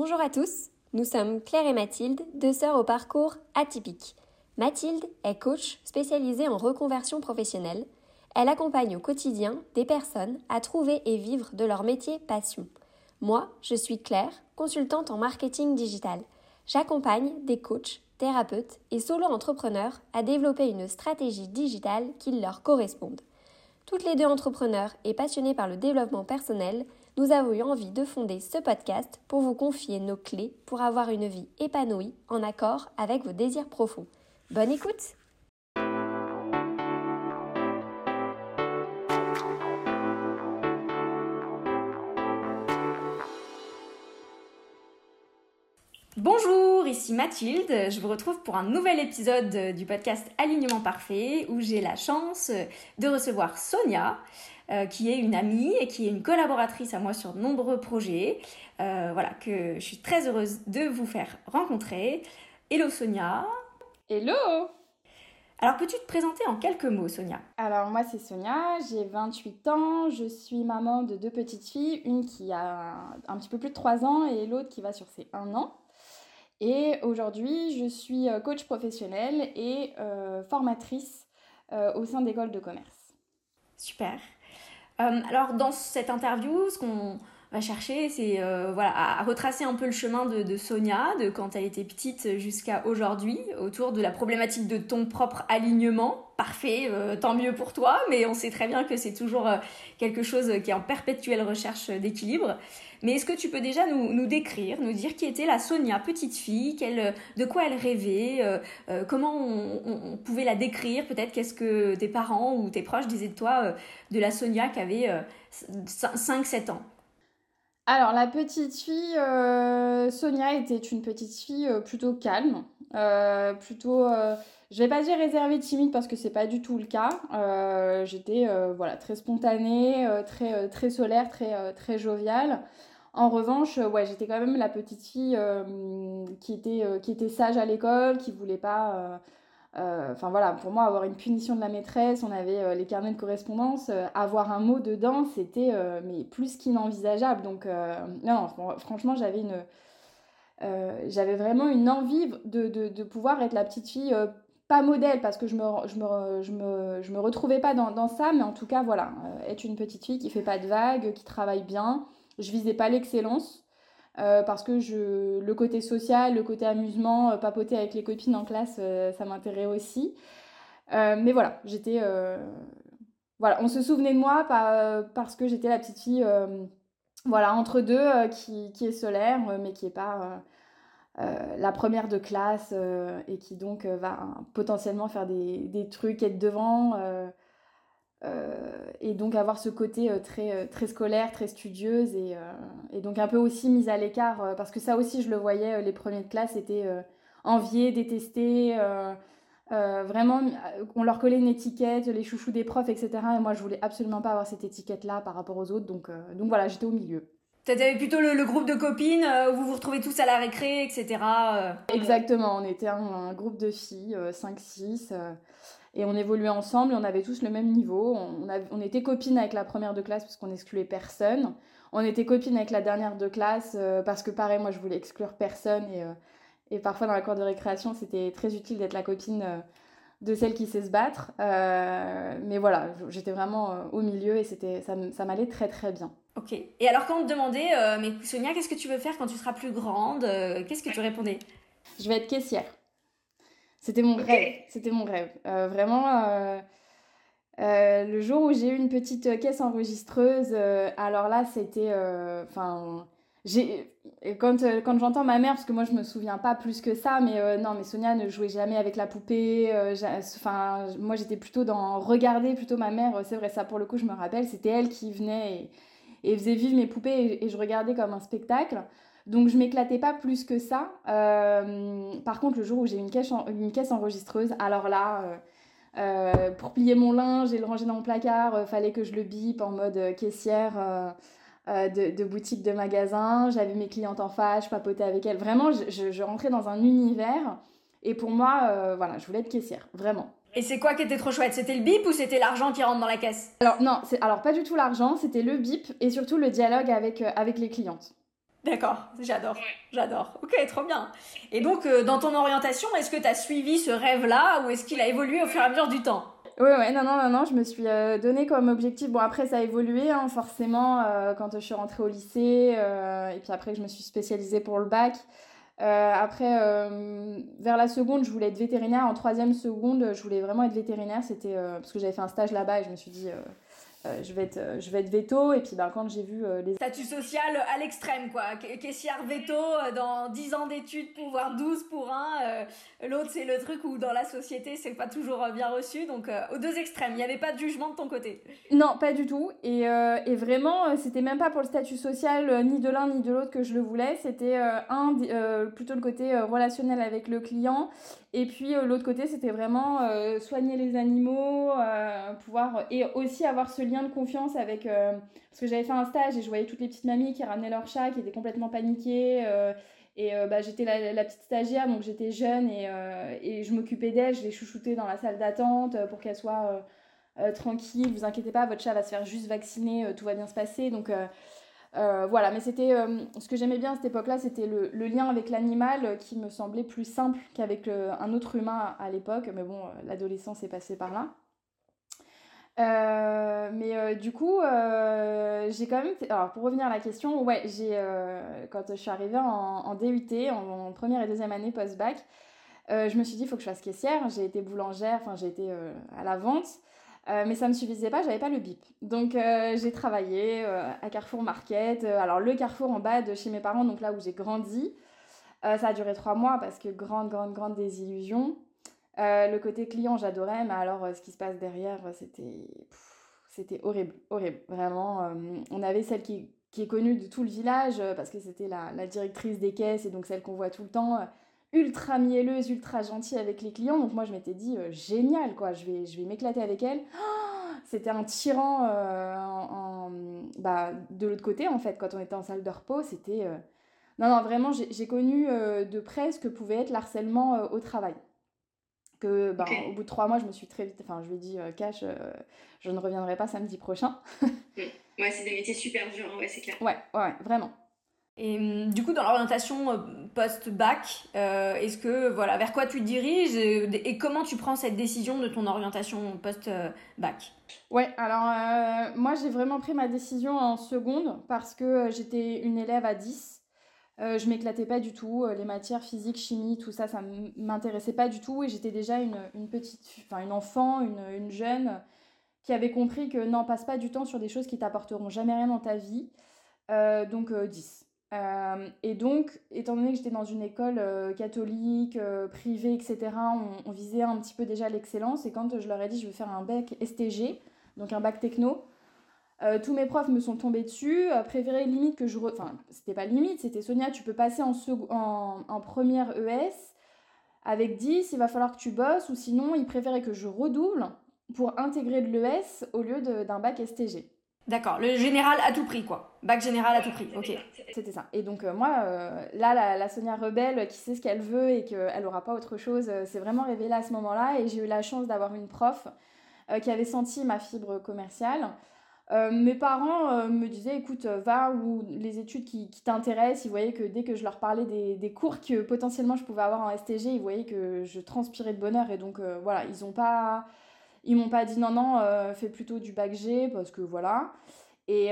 Bonjour à tous, nous sommes Claire et Mathilde, deux sœurs au parcours atypique. Mathilde est coach spécialisée en reconversion professionnelle. Elle accompagne au quotidien des personnes à trouver et vivre de leur métier passion. Moi, je suis Claire, consultante en marketing digital. J'accompagne des coachs, thérapeutes et solo-entrepreneurs à développer une stratégie digitale qui leur corresponde. Toutes les deux entrepreneurs et passionnées par le développement personnel, nous avons eu envie de fonder ce podcast pour vous confier nos clés pour avoir une vie épanouie en accord avec vos désirs profonds. Bonne écoute Bonjour, ici Mathilde. Je vous retrouve pour un nouvel épisode du podcast Alignement Parfait où j'ai la chance de recevoir Sonia, euh, qui est une amie et qui est une collaboratrice à moi sur de nombreux projets. Euh, voilà, que je suis très heureuse de vous faire rencontrer. Hello Sonia. Hello alors, peux-tu te présenter en quelques mots, Sonia? Alors, moi, c'est Sonia, j'ai 28 ans, je suis maman de deux petites filles, une qui a un petit peu plus de 3 ans et l'autre qui va sur ses 1 an. Et aujourd'hui, je suis euh, coach professionnelle et euh, formatrice euh, au sein d'écoles de commerce. Super. Alors, dans cette interview, ce qu'on va chercher, c'est voilà, à, retracer un peu le chemin de, Sonia, de quand elle était petite jusqu'à aujourd'hui, autour de la problématique de ton propre alignement. Parfait, tant mieux pour toi, mais on sait très bien que c'est toujours quelque chose qui est en perpétuelle recherche d'équilibre. Mais est-ce que tu peux déjà nous, décrire, nous dire qui était la Sonia, petite fille, de quoi elle rêvait, euh, euh, comment on, pouvait la décrire, peut-être qu'est-ce que tes parents ou tes proches disaient de toi euh, de la Sonia qui avait 5-7 ans alors la petite fille, Sonia était une petite fille plutôt calme, plutôt, je vais pas dire réservée, timide parce que c'est pas du tout le cas. J'étais voilà très spontanée, très solaire, très joviale. En revanche, ouais, j'étais quand même la petite fille euh, qui, était, euh, qui était sage à l'école, qui voulait pas. Euh, enfin voilà, pour moi, avoir une punition de la maîtresse, on avait les carnets de correspondance, avoir un mot dedans, c'était mais plus qu'inenvisageable. Donc, non, franchement, j'avais une. j'avais vraiment une envie de, de, de, pouvoir être la petite fille pas modèle parce que je me, je me, je me, je me retrouvais pas dans, dans, ça, mais en tout cas, voilà, être une petite fille qui fait pas de vagues, qui travaille bien, je visais pas l'excellence. Euh, parce que je, le côté social, le côté amusement, euh, papoter avec les copines en classe, euh, ça m'intéressait aussi. mais voilà, j'étais. voilà, on se souvenait de moi parce que j'étais la petite fille voilà, entre deux qui, qui, est solaire, mais qui n'est pas la première de classe et qui donc va potentiellement faire des, des trucs, être devant. Euh, et donc avoir ce côté euh, très, euh, très scolaire, très studieuse et, et, donc un peu aussi mise à l'écart parce que ça aussi je le voyais, les premiers de classe étaient enviés, détestés, vraiment on leur collait une étiquette, les chouchous des profs, etc. Et moi je voulais absolument pas avoir cette étiquette-là par rapport aux autres, donc, donc voilà, j'étais au milieu. T'avais plutôt le, groupe de copines où vous vous retrouvez tous à la récré, etc. Exactement, on était un, un groupe de filles, 5-6. Et on évoluait ensemble et on avait tous le même niveau. On, on était copines avec la première de classe parce qu'on excluait personne. On était copines avec la dernière de classe euh, parce que pareil, moi je voulais exclure personne. Et, euh, et parfois dans la cour de récréation, c'était très utile d'être la copine euh, de celle qui sait se battre. mais voilà, j'étais vraiment au milieu et c'était, ça, ça m'allait très très bien. Ok. Et alors quand on te demandait, mais Sonia, qu'est-ce que tu veux faire quand tu seras plus grande Qu'est-ce que tu répondais? Je vais être caissière. C'était mon rêve. C'était mon rêve. Euh, vraiment, euh, euh, le jour où j'ai eu une petite caisse enregistreuse, alors là, c'était. Enfin. quand, quand j'entends ma mère, parce que moi je me souviens pas plus que ça, mais non, mais Sonia ne jouait jamais avec la poupée. Enfin, moi j'étais plutôt dans regarder plutôt ma mère. C'est vrai, ça pour le coup, je me rappelle, c'était elle qui venait et, faisait vivre mes poupées et je regardais comme un spectacle. Donc je m'éclatais pas plus que ça. Euh, par contre, le jour où j'ai une caisse, une caisse enregistreuse, alors là, euh, euh, pour plier mon linge et le ranger dans mon placard, fallait que je le bip en mode caissière de, boutique, de magasin. J'avais mes clientes en face, je papotais avec elles. Vraiment, je, rentrais dans un univers. Et pour moi, voilà, je voulais être caissière, vraiment. Et c'est quoi qui était trop chouette? C'était le bip ou c'était l'argent qui rentre dans la caisse? Alors non, alors pas du tout l'argent, c'était le bip et surtout le dialogue avec, avec les clientes. D'accord, j'adore, j'adore. Ok, trop bien. Et donc, dans ton orientation, est-ce que tu as suivi ce rêve-là ou est-ce qu'il a évolué au fur et à mesure du temps? Oui, ouais, non, non, non, non, je me suis euh, donné comme objectif. Bon, après, ça a évolué, hein, forcément, euh, quand je suis rentrée au lycée, euh, et puis après, je me suis spécialisée pour le bac. après, vers la seconde, je voulais être vétérinaire. En troisième seconde, je voulais vraiment être vétérinaire. C'était parce que j'avais fait un stage là-bas et je me suis dit, euh, je, vais être, euh, je vais être veto. Et puis ben, quand j'ai vu euh, les... Statut social à l'extrême, quoi. Caissière veto dans 10 ans d'études pour voir 12 pour un. L'autre, c'est le truc où dans la société, c'est pas toujours bien reçu. Donc aux deux extrêmes, il n'y avait pas de jugement de ton côté. Non, pas du tout. Et, et vraiment, c'était même pas pour le statut social ni de l'un ni de l'autre que je le voulais. C'était un, plutôt le côté relationnel avec le client. Et puis l'autre côté, c'était vraiment soigner les animaux, pouvoir et aussi avoir ce lien de confiance avec. Euh, parce que j'avais fait un stage et je voyais toutes les petites mamies qui ramenaient leur chat, qui étaient complètement paniquées. Euh, et euh, bah, j'étais la, petite stagiaire, donc j'étais jeune et, et je m'occupais d'elle, je les chouchoutais dans la salle d'attente pour qu'elle soit tranquille. Vous inquiétez pas, votre chat va se faire juste vacciner, tout va bien se passer. Donc. Voilà, mais c'était ce que j'aimais bien à cette époque-là, c'était le, lien avec l'animal qui me semblait plus simple qu'avec un autre humain à l'époque. Mais bon, l'adolescence est passée par là. Euh, mais euh, du coup, euh, j'ai quand même. Alors, pour revenir à la question, ouais, j'ai quand je suis arrivée en, DUT, en, première et deuxième année post-bac, je me suis dit, il faut que je fasse caissière. J'ai été boulangère, enfin, j'ai été à la vente. Mais ça me suffisait pas, j'avais pas le bip. Donc j'ai travaillé à Carrefour Market, alors le Carrefour en bas de chez mes parents, donc là où j'ai grandi. ça a duré trois mois parce que grande, grande, grande désillusion. Euh, le côté client, j'adorais, mais alors euh, ce qui se passe derrière, c'était c'était horrible, horrible. Vraiment, euh, on avait celle qui, qui, est connue de tout le village parce que c'était la, la, directrice des caisses et donc celle qu'on voit tout le temps, ultra mielleuse, ultra gentille avec les clients. Donc moi, je m'étais dit, génial, quoi, je vais, je vais m'éclater avec elle. c'était un tyran en, bah, de l'autre côté, en fait, quand on était en salle de repos, c'était... Non, non, vraiment, j'ai connu de près ce que pouvait être l'harcèlement au travail que ben, au bout de trois mois, je me suis très vite, enfin, je lui ai dit, euh, cash, euh, je ne reviendrai pas samedi prochain. ouais, c'est des métiers super durs, hein, ouais, c'est clair. Ouais, ouais, vraiment. Et hum, du coup, dans l'orientation euh, post-bac, est-ce que, voilà, vers quoi tu te diriges et, comment tu prends cette décision de ton orientation post-bac? Ouais, alors moi j'ai vraiment pris ma décision en seconde parce que j'étais une élève à 10 euh, je m'éclatais pas du tout. Euh, les matières physique, chimie, tout ça, ça m'intéressait pas du tout. Et j'étais déjà une, une, petite, enfin une enfant, une, une, jeune qui avait compris que non, passe pas du temps sur des choses qui t'apporteront jamais rien dans ta vie. Euh, donc 10. Et donc, étant donné que j'étais dans une école catholique, privée, etc., on, visait un petit peu déjà l'excellence. Et quand je leur ai dit je veux faire un bac STG, donc un bac techno, euh, tous mes profs me sont tombés dessus, euh, préféraient limite que je... Enfin, c'était pas limite, c'était Sonia, tu peux passer en, en, première ES avec 10, il va falloir que tu bosses, ou sinon, ils préféraient que je redouble pour intégrer de l'ES au lieu d'un bac STG. D'accord, le général à tout prix, quoi. Bac général à tout prix, ok. C'était ça. Et donc, euh, moi, là, la, Sonia rebelle qui sait ce qu'elle veut et qu'elle n'aura pas autre chose, c'est vraiment révélé à ce moment-là. Et j'ai eu la chance d'avoir une prof qui avait senti ma fibre commerciale. Euh, mes parents euh, me disaient écoute, euh, va où les études qui, qui t'intéressent. Ils voyaient que dès que je leur parlais des, des, cours que potentiellement je pouvais avoir en STG, ils voyaient que je transpirais de bonheur. Et donc voilà, ils ont pas. Ils m'ont pas dit non, non, fais plutôt du bac G parce que voilà. Et,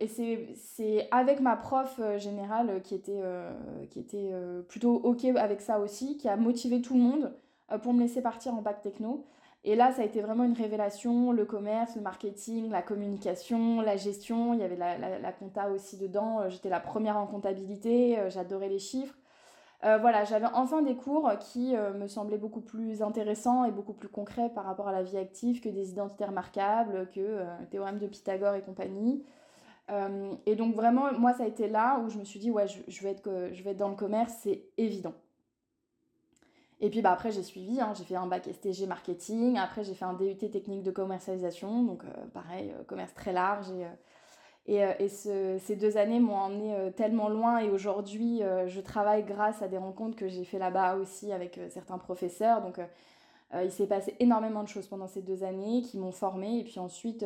et c'est avec ma prof générale qui était, qui était plutôt OK avec ça aussi, qui a motivé tout le monde pour me laisser partir en bac techno. Et là, ça a été vraiment une révélation, le commerce, le marketing, la communication, la gestion. Il y avait la, la, compta aussi dedans. Euh, j'étais la première en comptabilité, euh, j'adorais les chiffres. Euh, voilà, j'avais enfin des cours qui me semblaient beaucoup plus intéressants et beaucoup plus concrets par rapport à la vie active que des identités remarquables, que théorème de Pythagore et compagnie. et donc vraiment, moi, ça a été là où je me suis dit, ouais, je, vais, être, dans le commerce, c'est évident. Et puis bah, après, j'ai suivi, hein, j'ai fait un bac STG marketing, après j'ai fait un DUT technique de commercialisation, donc euh, pareil, euh, commerce très large. Et, euh, et, et ces deux années m'ont emmené tellement loin et aujourd'hui, je travaille grâce à des rencontres que j'ai fait là-bas aussi avec certains professeurs. Donc il s'est passé énormément de choses pendant ces deux années qui m'ont formée. Et puis ensuite,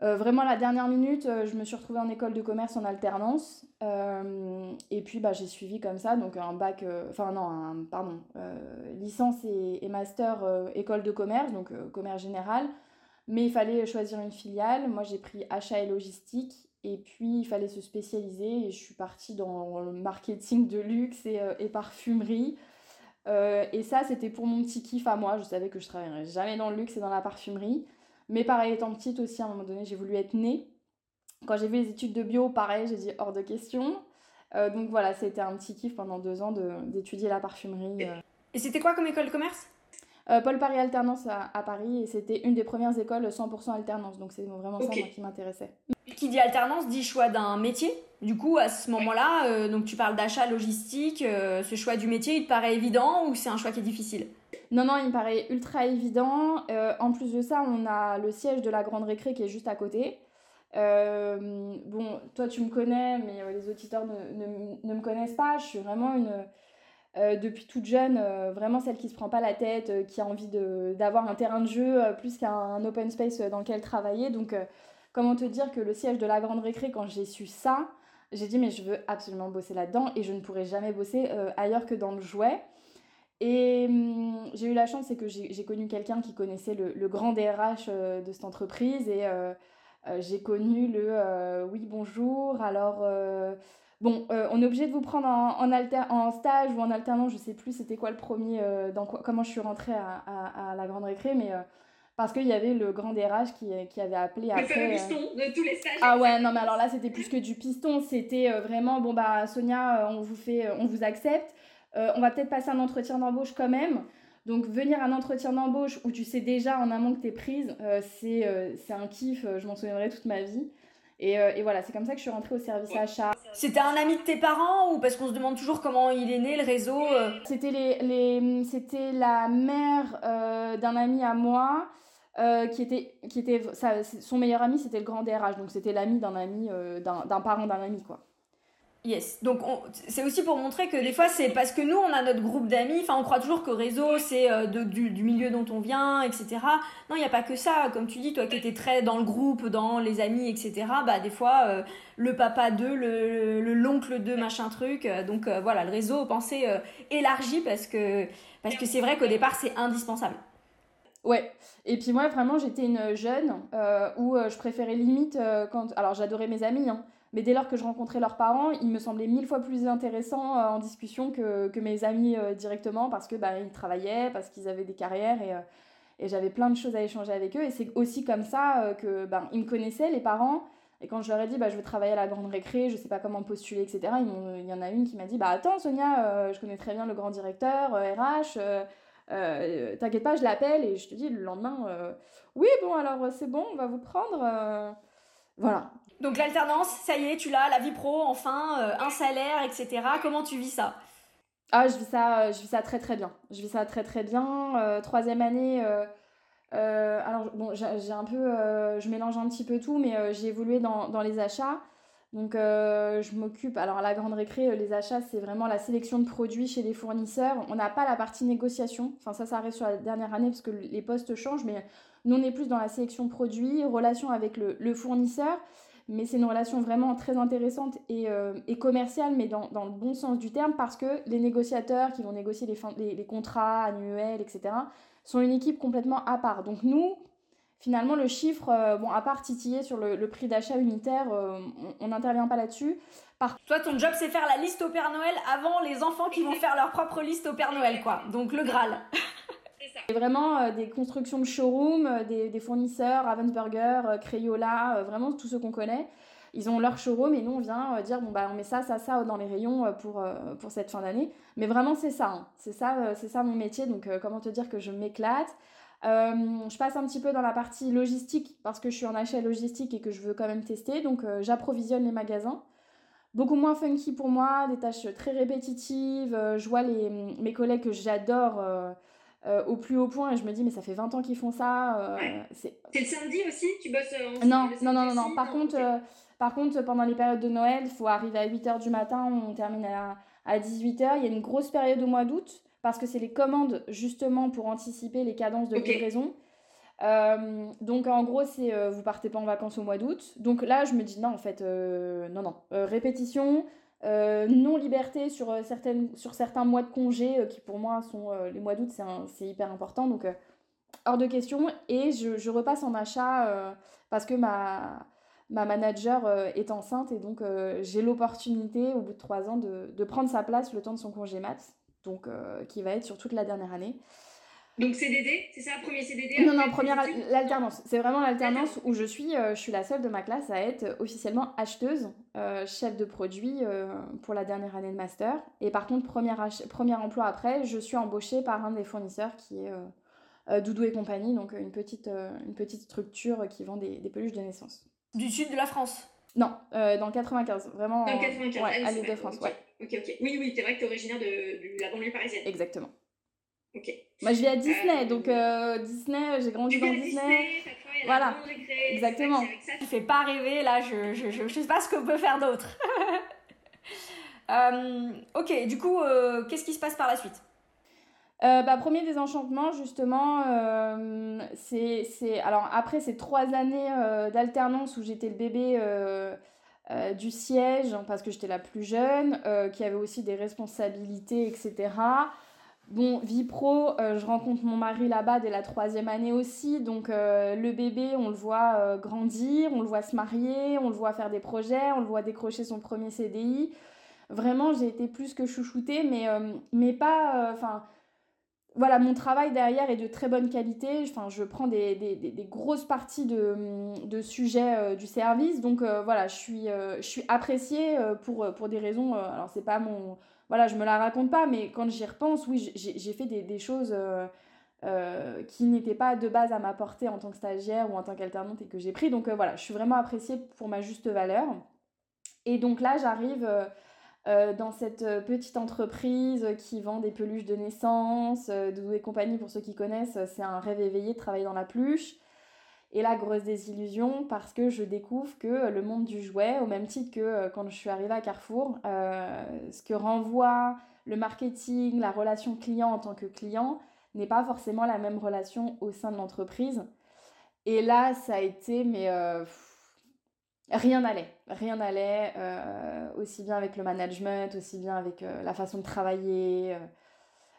vraiment, la dernière minute, je me suis retrouvée en école de commerce en alternance. et puis, bah, j'ai suivi comme ça, donc un bac, enfin non, un, pardon, licence et master école de commerce, donc commerce général. Mais il fallait choisir une filiale. Moi, j'ai pris achat et logistique. Et puis, il fallait se spécialiser. Et je suis partie dans le marketing de luxe et, et parfumerie. Euh, et ça, c'était pour mon petit kiff à moi. Je savais que je travaillerais jamais dans le luxe et dans la parfumerie. Mais pareil, étant petite aussi, à un moment donné, j'ai voulu être née. Quand j'ai vu les études de bio, pareil, j'ai dit hors de question. Euh, donc voilà, c'était un petit kiff pendant deux ans d'étudier la parfumerie. Euh. Et c'était quoi comme école de commerce? Paul Paris Alternance à, Paris et c'était une des premières écoles 100% alternance. Donc c'est vraiment ça qui m'intéressait. Qui dit alternance dit choix d'un métier. Du coup, à ce moment-là, euh, donc tu parles d'achat logistique, euh, ce choix du métier, il te paraît évident ou c'est un choix qui est difficile? Non, non, il me paraît ultra évident. Euh, en plus de ça, on a le siège de la Grande Récré qui est juste à côté. bon, toi tu me connais, mais les auditeurs ne, ne, ne, me connaissent pas. Je suis vraiment une, depuis toute jeune, vraiment celle qui se prend pas la tête, qui a envie d'avoir un terrain de jeu plus qu'un open space dans lequel travailler. Donc, comment te dire que le siège de la Grande Récré, quand j'ai su ça, j'ai dit, mais je veux absolument bosser là-dedans et je ne pourrais jamais bosser euh, ailleurs que dans le jouet. Et hum, j'ai eu la chance, c'est que j'ai connu quelqu'un qui connaissait le, grand DRH euh, de cette entreprise et euh, j'ai connu le oui, bonjour. Alors, bon, on est obligé de vous prendre en, alter, en stage ou en alternant, je sais plus c'était quoi le premier, dans comment je suis rentrée à, à, à la grande récré, mais parce qu'il y avait le grand DRH qui, qui avait appelé après. Le piston de tous les stages. Ah ouais, non, mais alors là, c'était plus que du piston. C'était euh, vraiment, bon, bah, Sonia, euh, on vous fait, euh, on vous accepte. on va peut-être passer un entretien d'embauche quand même. Donc, venir à un entretien d'embauche où tu sais déjà en amont que tu es prise, c'est c'est un kiff, je m'en souviendrai toute ma vie. Et, et, voilà, c'est comme ça que je suis rentrée au service achat. C'était un ami de tes parents ou parce qu'on se demande toujours comment il est né, le réseau C'était les, les, c'était la mère d'un ami à moi euh, qui était, qui était son meilleur ami, c'était le grand DRH, donc c'était l'ami d'un ami, euh, d'un parent d'un ami, quoi. Yes, donc c'est aussi pour montrer que des fois c'est parce que nous on a notre groupe d'amis, enfin on croit toujours que réseau c'est euh, du, du, milieu dont on vient, etc. Non, il n'y a pas que ça, comme tu dis, toi qui étais très dans le groupe, dans les amis, etc. Bah des fois le papa d'eux, le l'oncle de machin truc, donc voilà, le réseau, pensez élargi parce que parce que c'est vrai qu'au départ c'est indispensable. Ouais, et puis moi vraiment j'étais une jeune euh, où euh, je préférais limite euh, quand... Alors j'adorais mes amis, hein, mais dès lors que je rencontrais leurs parents, ils me semblaient mille fois plus intéressants en discussion que, que mes amis directement parce que bah, ils travaillaient, parce qu'ils avaient des carrières et, et j'avais plein de choses à échanger avec eux. Et c'est aussi comme ça que ben, ils me connaissaient, les parents. Et quand je leur ai dit, bah, je veux travailler à la grande récré, je sais pas comment postuler, etc., il y en a une qui m'a dit, bah attends Sonia, je connais très bien le grand directeur, RH, euh, t'inquiète pas, je l'appelle et je te dis le lendemain, euh, oui, bon, alors c'est bon, on va vous prendre. Euh, voilà. Donc l'alternance, ça y est, tu l'as, la vie pro, enfin, un salaire, etc. Comment tu vis ça? Ah, je vis ça, je vis ça très très bien. Je vis ça très très bien. troisième année. alors bon, j'ai un peu, je mélange un petit peu tout, mais j'ai évolué dans, dans les achats. Donc, euh, je m'occupe. Alors, à la grande récré, euh, les achats, c'est vraiment la sélection de produits chez les fournisseurs. On n'a pas la partie négociation. Enfin, ça, ça arrive sur la dernière année parce que les postes changent. Mais nous, on est plus dans la sélection de produits, relation avec le, fournisseur. Mais c'est une relation vraiment très intéressante et, euh, commerciale, mais dans, le bon sens du terme, parce que les négociateurs qui vont négocier les, les contrats annuels, etc., sont une équipe complètement à part. Donc, nous, finalement, le chiffre, euh, bon, à part titiller sur le, prix d'achat unitaire, euh, on n'intervient pas là-dessus. Par... Toi, ton job, c'est faire la liste au Père Noël avant les enfants qui vont faire leur propre liste au Père Noël, quoi. Donc, le Graal. C'est vraiment euh, des constructions de showroom, des, fournisseurs, Ravensburger, Crayola, vraiment tous ceux qu'on connaît. Ils ont leur showroom et nous, on vient dire, bon, bah, on met ça, ça, ça dans les rayons pour, pour cette fin d'année. Mais vraiment, c'est ça. Hein. C'est ça, c'est ça mon métier. Donc, comment te dire que je m'éclate euh, je passe un petit peu dans la partie logistique parce que je suis en achat logistique et que je veux quand même tester. Donc euh, j'approvisionne les magasins. Beaucoup moins funky pour moi, des tâches très répétitives. Euh, je vois les, mes collègues que j'adore au plus haut point et je me dis mais ça fait 20 ans qu'ils font ça. C'est le samedi aussi Tu bosses en non, non, non, non, non, Par, contre, par contre, pendant les périodes de Noël, il faut arriver à 8h du matin, on termine à, à 18h. Il y a une grosse période au mois d'août parce que c'est les commandes justement pour anticiper les cadences de livraison. donc en gros, c'est vous partez pas en vacances au mois d'août. Donc là, je me dis non, en fait, non, non. répétition, non liberté sur, certaines, sur certains mois de congé qui pour moi sont les mois d'août, c'est hyper important. Donc hors de question. Et je, repasse en achat parce que ma, ma manager est enceinte et donc j'ai l'opportunité au bout de trois ans de, de, prendre sa place le temps de son congé mat, donc qui va être sur toute la dernière année. Donc CDD, c'est ça, premier CDD Non, non, première l'alternance. C'est vraiment l'alternance où je suis, euh, je suis la seule de ma classe à être officiellement acheteuse, euh, chef de produit euh, pour la dernière année de master. Et par contre, premier, premier emploi après, je suis embauchée par un des fournisseurs qui est Doudou et compagnie, donc une petite, une petite structure qui vend des, des, peluches de naissance. Du sud de la France? Non, dans le 95, vraiment. Dans le 95, ouais, à l'île de France, ouais. Ok, ok. Oui, oui, c'est vrai que tu es originaire de, de la banlieue parisienne. Exactement. Ok. Moi, je vis à Disney, donc euh, Disney, j'ai grandi dans Disney. voilà, exactement. Tu fais pas rêver, là, je, je, je, sais pas ce qu'on peut faire d'autre. euh, ok, du coup, euh, qu'est-ce qui se passe par la suite? Euh, bah, premier désenchantement, justement, c'est. Alors, après ces trois années d'alternance où j'étais le bébé du siège, parce que j'étais la plus jeune, qui avait aussi des responsabilités, etc. Bon, vie pro, euh, je rencontre mon mari là-bas dès la troisième année aussi. Donc euh, le bébé, on le voit euh, grandir, on le voit se marier, on le voit faire des projets, on le voit décrocher son premier CDI. Vraiment, j'ai été plus que chouchoutée, mais, mais pas... Enfin, voilà, mon travail derrière est de très bonne qualité. Je prends des, grosses parties de, sujets du service. Donc voilà, je suis, je appréciée pour, pour des raisons... alors, c'est pas mon voilà, je me la raconte pas, mais quand j'y repense, oui, j'ai fait des, choses euh, euh, qui n'étaient pas de base à ma portée en tant que stagiaire ou en tant qu'alternante et que j'ai pris. Donc euh, voilà, je suis vraiment appréciée pour ma juste valeur. Et donc là, j'arrive dans cette petite entreprise qui vend des peluches de naissance, Doudou et compagnie, pour ceux qui connaissent, c'est un rêve éveillé de travailler dans la peluche. Et la grosse désillusion parce que je découvre que le monde du jouet, au même titre que euh, quand je suis arrivée à Carrefour, euh, ce que renvoie le marketing, la relation client en tant que client, n'est pas forcément la même relation au sein de l'entreprise. Et là, ça a été, mais euh, rien n'allait. Rien n'allait, aussi bien avec le management, aussi bien avec la façon de travailler.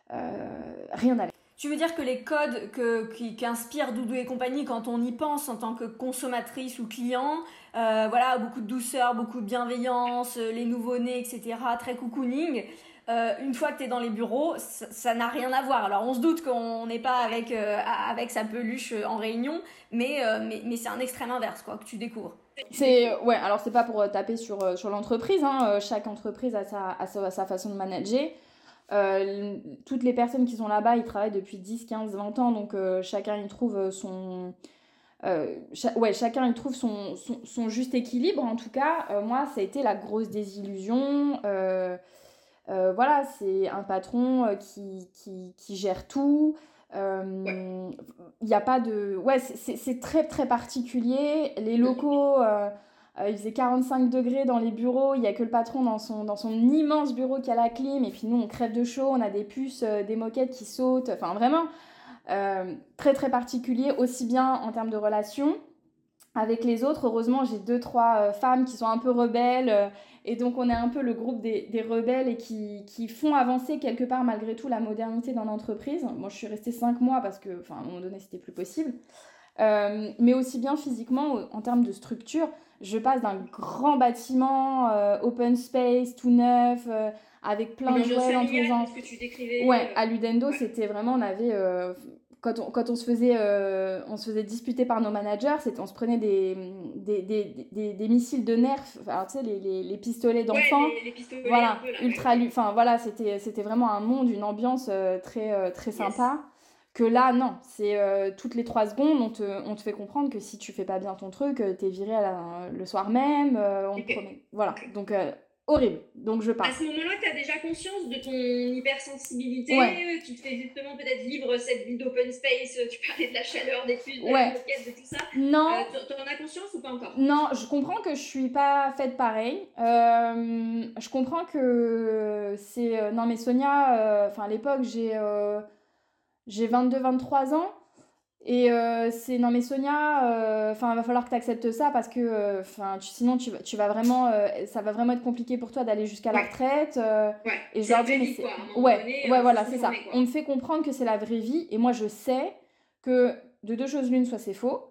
rien n'allait. Tu veux dire que les codes que, qui, qu'inspire Doudou et compagnie, quand on y pense en tant que consommatrice ou client, euh, voilà, beaucoup de douceur, beaucoup de bienveillance, euh, les nouveaux-nés, etc., très cocooning. Euh, une fois que tu es dans les bureaux, ça n'a rien à voir. Alors on se doute qu'on n'est pas avec, sa peluche en réunion, mais, c'est un extrême inverse quoi, que tu découvres. C'est ouais, alors c'est pas pour taper sur, l'entreprise, hein. chaque entreprise a sa, a sa, façon de manager. Euh, toutes les personnes qui sont là-bas, ils travaillent depuis 10, 15, 20 ans, donc euh, chacun y trouve son... Euh, ouais, chacun trouve son, son, juste équilibre. En tout cas, moi, ça a été la grosse désillusion. voilà, c'est un patron qui, qui, qui, gère tout. Il n'y a pas de... Ouais, c'est très, très particulier. Les locaux... Euh, il faisait 45 degrés dans les bureaux, il n'y a que le patron dans son, dans son immense bureau qui a la clim, et puis nous on crève de chaud, on a des puces, euh, des moquettes qui sautent, enfin vraiment euh, très très particulier, aussi bien en termes de relations avec les autres. Heureusement, j'ai deux, trois femmes qui sont un peu rebelles, et donc on est un peu le groupe des, des rebelles et qui, qui, font avancer quelque part malgré tout la modernité dans l'entreprise. Moi je suis restée cinq mois parce que, enfin, à un moment donné, c'était plus possible. mais aussi bien physiquement en termes de structure je passe d'un grand bâtiment euh, open space tout neuf euh, avec plein de jouets dans tous les gens. Que tu décrivais, ouais, euh, à Ludendo, c'était vraiment on avait quand on, quand on, se faisait, on se faisait disputer par nos managers, on se prenait des, des, des, des, des missiles de nerfs, enfin, tu sais, les, les, les pistolets d'enfants. voilà, ultra, enfin voilà, c'était vraiment un monde, une ambiance très, très sympa. Que là, non, c'est euh, toutes les trois secondes, on te, on te fait comprendre que si tu fais pas bien ton truc, euh, t'es viré à le soir même, euh, on te promet. Voilà, donc horrible. Donc je pars. À ce moment-là, tu as déjà conscience de ton hypersensibilité, tu te fais justement peut-être vivre cette vie d'open space, tu parlais de la chaleur, des puces, de la de tout ça. Non. tu en as conscience ou pas encore? Non, je comprends que je suis pas faite pareil. je comprends que c'est. non, mais Sonia, enfin à l'époque, j'ai j'ai 22-23 ans. Et euh, c'est non mais Sonia, euh, enfin il va falloir que tu acceptes ça parce que euh, enfin sinon tu, tu vas vraiment ça va vraiment être compliqué pour toi d'aller jusqu'à la retraite. ouais. Et je leur dis mais c'est ouais ouais voilà c'est ça. On me fait comprendre que c'est la vraie vie et moi je sais que de deux choses l'une soit c'est faux.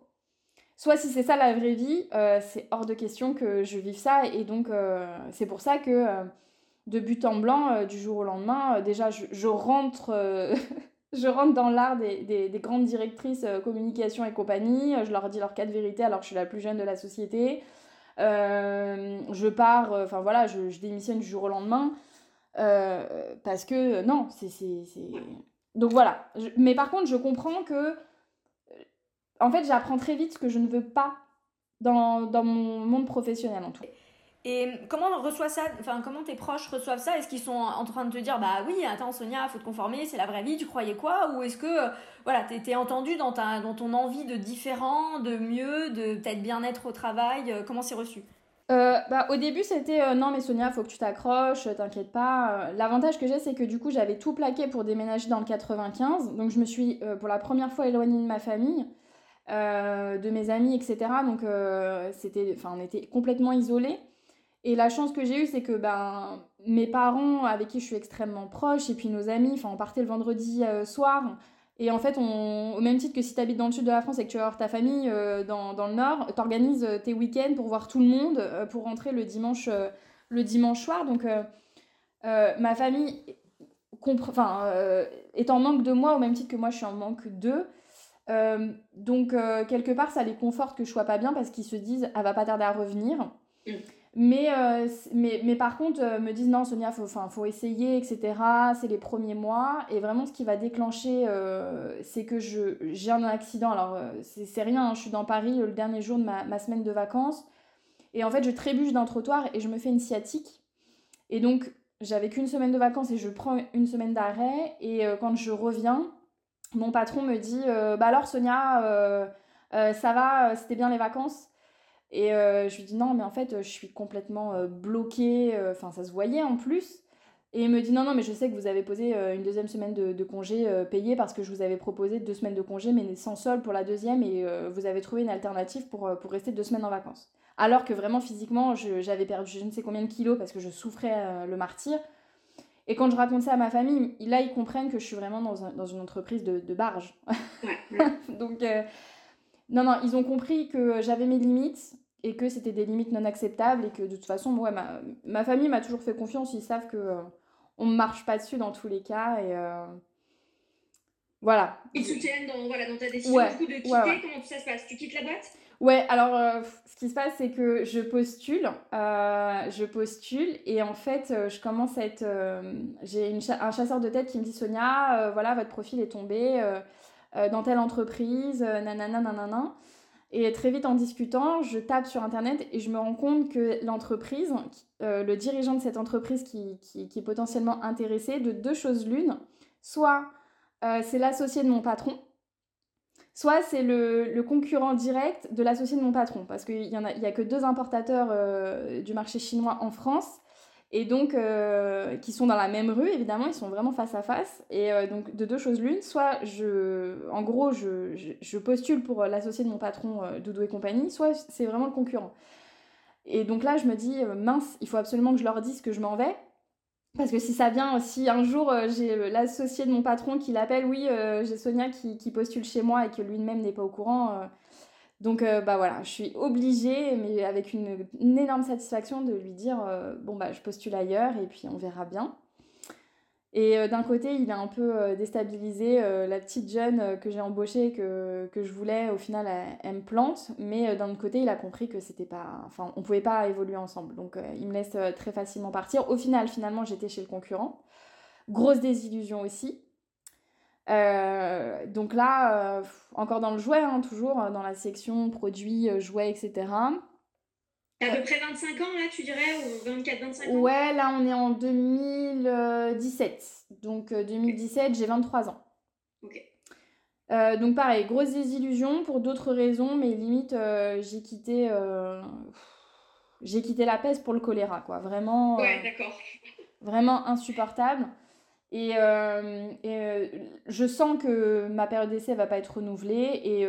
Soit si c'est ça la vraie vie, c'est hors de question que je vive ça et donc c'est pour ça que de but en blanc du jour au lendemain déjà je, je rentre je rentre dans l'art des, des, grandes directrices euh, communication et compagnie. Je leur dis leur cas de vérité alors que je suis la plus jeune de la société. Euh, je pars, euh, enfin voilà, je, je, démissionne du jour au lendemain. parce que non, c'est. Donc voilà. mais par contre, je comprends que. En fait, j'apprends très vite ce que je ne veux pas dans, dans mon monde professionnel en tout cas. Et comment reçoit ça Enfin, comment tes proches reçoivent ça? Est-ce qu'ils sont en train de te dire, bah oui, attends Sonia, faut te conformer, c'est la vraie vie, tu croyais quoi? Ou est-ce que, voilà, t'es entendu dans, ta, dans ton envie de différent, de mieux, de peut-être bien-être au travail? Euh, Comment c'est reçu? Euh, bah, au début, c'était euh, non, mais Sonia, faut que tu t'accroches, t'inquiète pas. L'avantage que j'ai, c'est que du coup, j'avais tout plaqué pour déménager dans le 95. Donc, je me suis pour la première fois éloignée de ma famille, de mes amis, etc. Donc, c'était, on était complètement isolés. Et la chance que j'ai eue, c'est que ben, mes parents, avec qui je suis extrêmement proche, et puis nos amis, on partait le vendredi euh, soir. Et en fait, on, au même titre que si tu habites dans le sud de la France et que tu vas voir ta famille euh, dans, dans, le nord, tu organises euh, tes week-ends pour voir tout le monde, pour rentrer le dimanche, le dimanche soir. Donc, ma famille est en manque de moi au même titre que moi, je suis en manque d'eux. donc, quelque part, ça les conforte que je sois pas bien parce qu'ils se disent, elle va pas tarder à revenir. Mais, euh, mais, mais, par contre, euh, me disent non, Sonia, faut, faut essayer, etc. C'est les premiers mois. Et vraiment, ce qui va déclencher, euh, c'est que j'ai un accident. Alors, c'est rien, hein, je suis dans Paris le dernier jour de ma, ma, semaine de vacances. Et en fait, je trébuche d'un trottoir et je me fais une sciatique. Et donc, j'avais qu'une semaine de vacances et je prends une semaine d'arrêt. Et quand je reviens, mon patron me dit Bah alors, Sonia, ça va, c'était bien les vacances? Et euh, je lui dis non, mais en fait, je suis complètement euh, bloquée. Euh, enfin, ça se voyait en plus. Et il me dit non, non, mais je sais que vous avez posé une deuxième semaine de, de congé payé parce que je vous avais proposé deux semaines de congé, mais sans sol pour la deuxième. Et vous avez trouvé une alternative pour, pour rester deux semaines en vacances. Alors que vraiment, physiquement, j'avais perdu je ne sais combien de kilos parce que je souffrais le martyr. Et quand je raconte ça à ma famille, là, ils comprennent que je suis vraiment dans, dans une entreprise de, de barge. Donc, non, non, ils ont compris que j'avais mes limites et que c'était des limites non acceptables et que de toute façon, ouais, ma, ma famille m'a toujours fait confiance. Ils savent que euh, on ne marche pas dessus dans tous les cas et euh, voilà. Ils soutiennent dans, voilà, dans ta décision coup, de quitter. Comment ça se passe? Tu quittes la boîte? Ouais, alors euh, ce qui se passe, c'est que je postule, je postule et en fait, je commence à être. J'ai un chasseur de tête qui me dit Sonia, voilà, votre profil est tombé dans telle entreprise, nanana, nanana. Et très vite en discutant, je tape sur Internet et je me rends compte que l'entreprise, euh, le dirigeant de cette entreprise qui, qui, est potentiellement intéressé, de deux choses l'une, soit euh, c'est l'associé de mon patron, soit c'est le, concurrent direct de l'associé de mon patron, parce qu'il n'y a, a, que deux importateurs euh, du marché chinois en France et donc euh, qui sont dans la même rue évidemment ils sont vraiment face à face. Et euh, donc de deux choses l'une soit je en gros je, postule pour l'associé de mon patron euh, Doudou et compagnie soit c'est vraiment le concurrent. Et donc là je me dis mince il faut absolument que je leur dise que je m'en vais. Parce que si ça vient si un jour j'ai l'associé de mon patron qui l'appelle oui j'ai Sonia qui, qui, postule chez moi et que lui-même n'est pas au courant donc euh, bah voilà, je suis obligée, mais avec une, énorme satisfaction, de lui dire euh, bon bah je postule ailleurs et puis on verra bien. Et euh, d'un côté, il a un peu déstabilisé la petite jeune que j'ai embauchée, que, que, je voulais, au final, elle, me plante. Mais d'un autre côté, il a compris que c'était pas. Enfin, on pouvait pas évoluer ensemble. Donc il me laisse très facilement partir. Au final, finalement, j'étais chez le concurrent. Grosse désillusion aussi. Euh, donc là, euh, encore dans le jouet, hein, toujours euh, dans la section produits, jouets, etc. T'as à peu près 25 ans là, tu dirais, ou 24-25 ans? Ouais, là on est en 2017. Donc 2017, j'ai 23 ans. Ok. donc pareil, grosse désillusion pour d'autres raisons, mais limite j'ai quitté, j'ai quitté la peste pour le choléra, quoi. Vraiment. Ouais, d'accord. Vraiment insupportable. Et, et je sens que ma période d'essai va pas être renouvelée. Et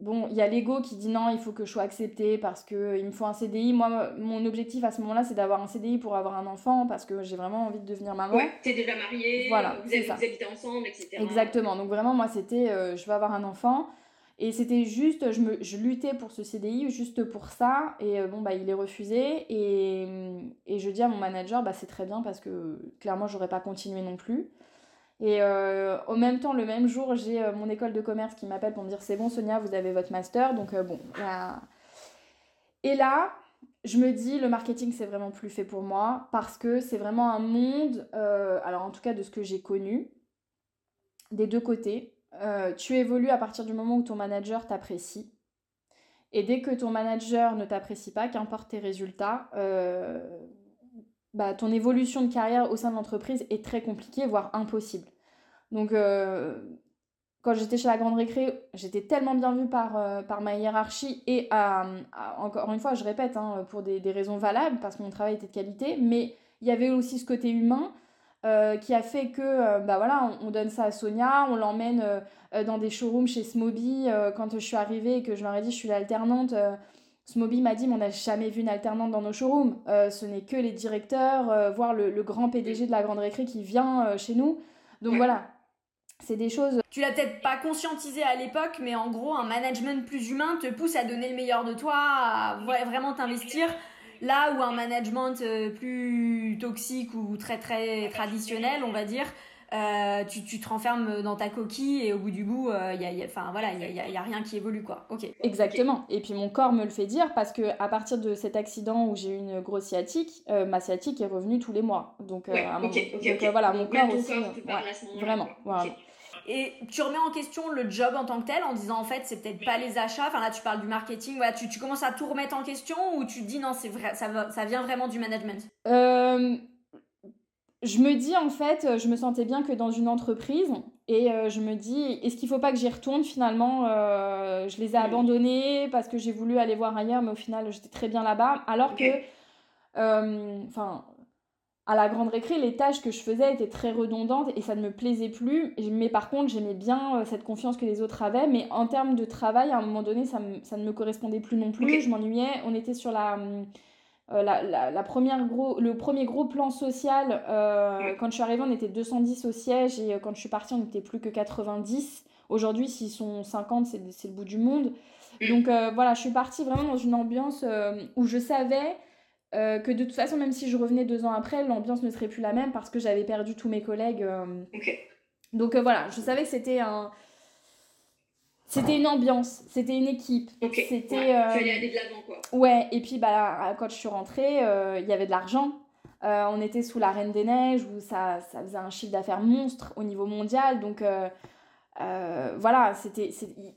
bon, il y a l'ego qui dit non, il faut que je sois acceptée parce qu'il me faut un CDI. Moi, mon objectif à ce moment-là, c'est d'avoir un CDI pour avoir un enfant parce que j'ai vraiment envie de devenir maman. Ouais, t'es déjà mariée, voilà, vous, vous habitez ensemble, etc. Exactement. Donc vraiment, moi, c'était euh, je veux avoir un enfant. Et c'était juste, je, me, je luttais pour ce CDI juste pour ça. Et euh, bon, bah, il est refusé. Et, et je dis à mon manager, bah, c'est très bien parce que clairement, j'aurais pas continué non plus. Et euh, au même temps, le même jour, j'ai euh, mon école de commerce qui m'appelle pour me dire c'est bon Sonia, vous avez votre master. Donc euh, bon, Et là, je me dis le marketing c'est vraiment plus fait pour moi parce que c'est vraiment un monde, alors en tout cas de ce que j'ai connu, des deux côtés. Tu évolues à partir du moment où ton manager t'apprécie. Et dès que ton manager ne t'apprécie pas, qu'importe tes résultats, bah, ton évolution de carrière au sein de l'entreprise est très compliquée, voire impossible. Donc, euh, quand j'étais chez la Grande Récré, j'étais tellement bien vue par, euh, par ma hiérarchie et encore une fois, je répète, hein, pour des, raisons valables, parce que mon travail était de qualité, mais il y avait aussi ce côté humain euh, qui a fait que, bah voilà, on, donne ça à Sonia, on l'emmène dans des showrooms chez Smoby. quand je suis arrivée et que je leur ai dit je suis l'alternante, Smoby m'a dit, mais on n'a jamais vu une alternante dans nos showrooms. Euh, ce n'est que les directeurs, euh, voire le, grand PDG de la Grande Récré qui vient euh, chez nous. Donc voilà, c'est des choses. Tu l'as peut-être pas conscientisé à l'époque, mais en gros, un management plus humain te pousse à donner le meilleur de toi, à vraiment t'investir. Là où un management plus toxique ou très très traditionnel, on va dire, euh, tu, tu, te renfermes dans ta coquille et au bout du bout, il euh, y a, y a, voilà, il n'y a, y a, rien qui évolue. Quoi. ok Exactement. Et puis mon corps me le fait dire parce que à partir de cet accident où j'ai eu une grosse sciatique, euh, ma sciatique est revenue tous les mois. Donc, voilà, mon corps aussi. vraiment. Et tu remets en question le job en tant que tel en disant en fait c'est peut-être pas les achats, enfin là tu parles du marketing, voilà, tu, tu commences à tout remettre en question ou tu te dis non c'est vrai, ça, ça vient vraiment du management? Je me dis en fait, euh, je me sentais bien que dans une entreprise et euh, je me dis, est-ce qu'il faut pas que j'y retourne finalement? Euh, Je les ai abandonnés parce que j'ai voulu aller voir ailleurs, mais au final j'étais très bien là-bas. Alors que, enfin, à la grande récré, les tâches que je faisais étaient très redondantes et ça ne me plaisait plus. Mais par contre, j'aimais bien cette confiance que les autres avaient. Mais en termes de travail, à un moment donné, ça, ça ne me correspondait plus non plus. Je m'ennuyais. On était sur la euh, la, première gros, le premier gros plan social, euh, quand je suis arrivée, on était 210 au siège et euh, quand je suis partie, on n'était plus que 90. Aujourd'hui, s'ils sont 50, c'est le bout du monde. Donc voilà, je suis partie vraiment dans une ambiance où je savais que de toute façon, même si je revenais deux ans après, l'ambiance ne serait plus la même parce que j'avais perdu tous mes collègues. Donc voilà, je savais que c'était un, c'était une ambiance, c'était une équipe. C'était. Ouais, euh... aller de l'avant, quoi. Ouais, et puis bah, quand je suis rentrée, euh, il y avait de l'argent. Euh, on était sous la Reine des Neiges où ça, ça faisait un chiffre d'affaires monstre au niveau mondial. Donc euh, voilà, c'était,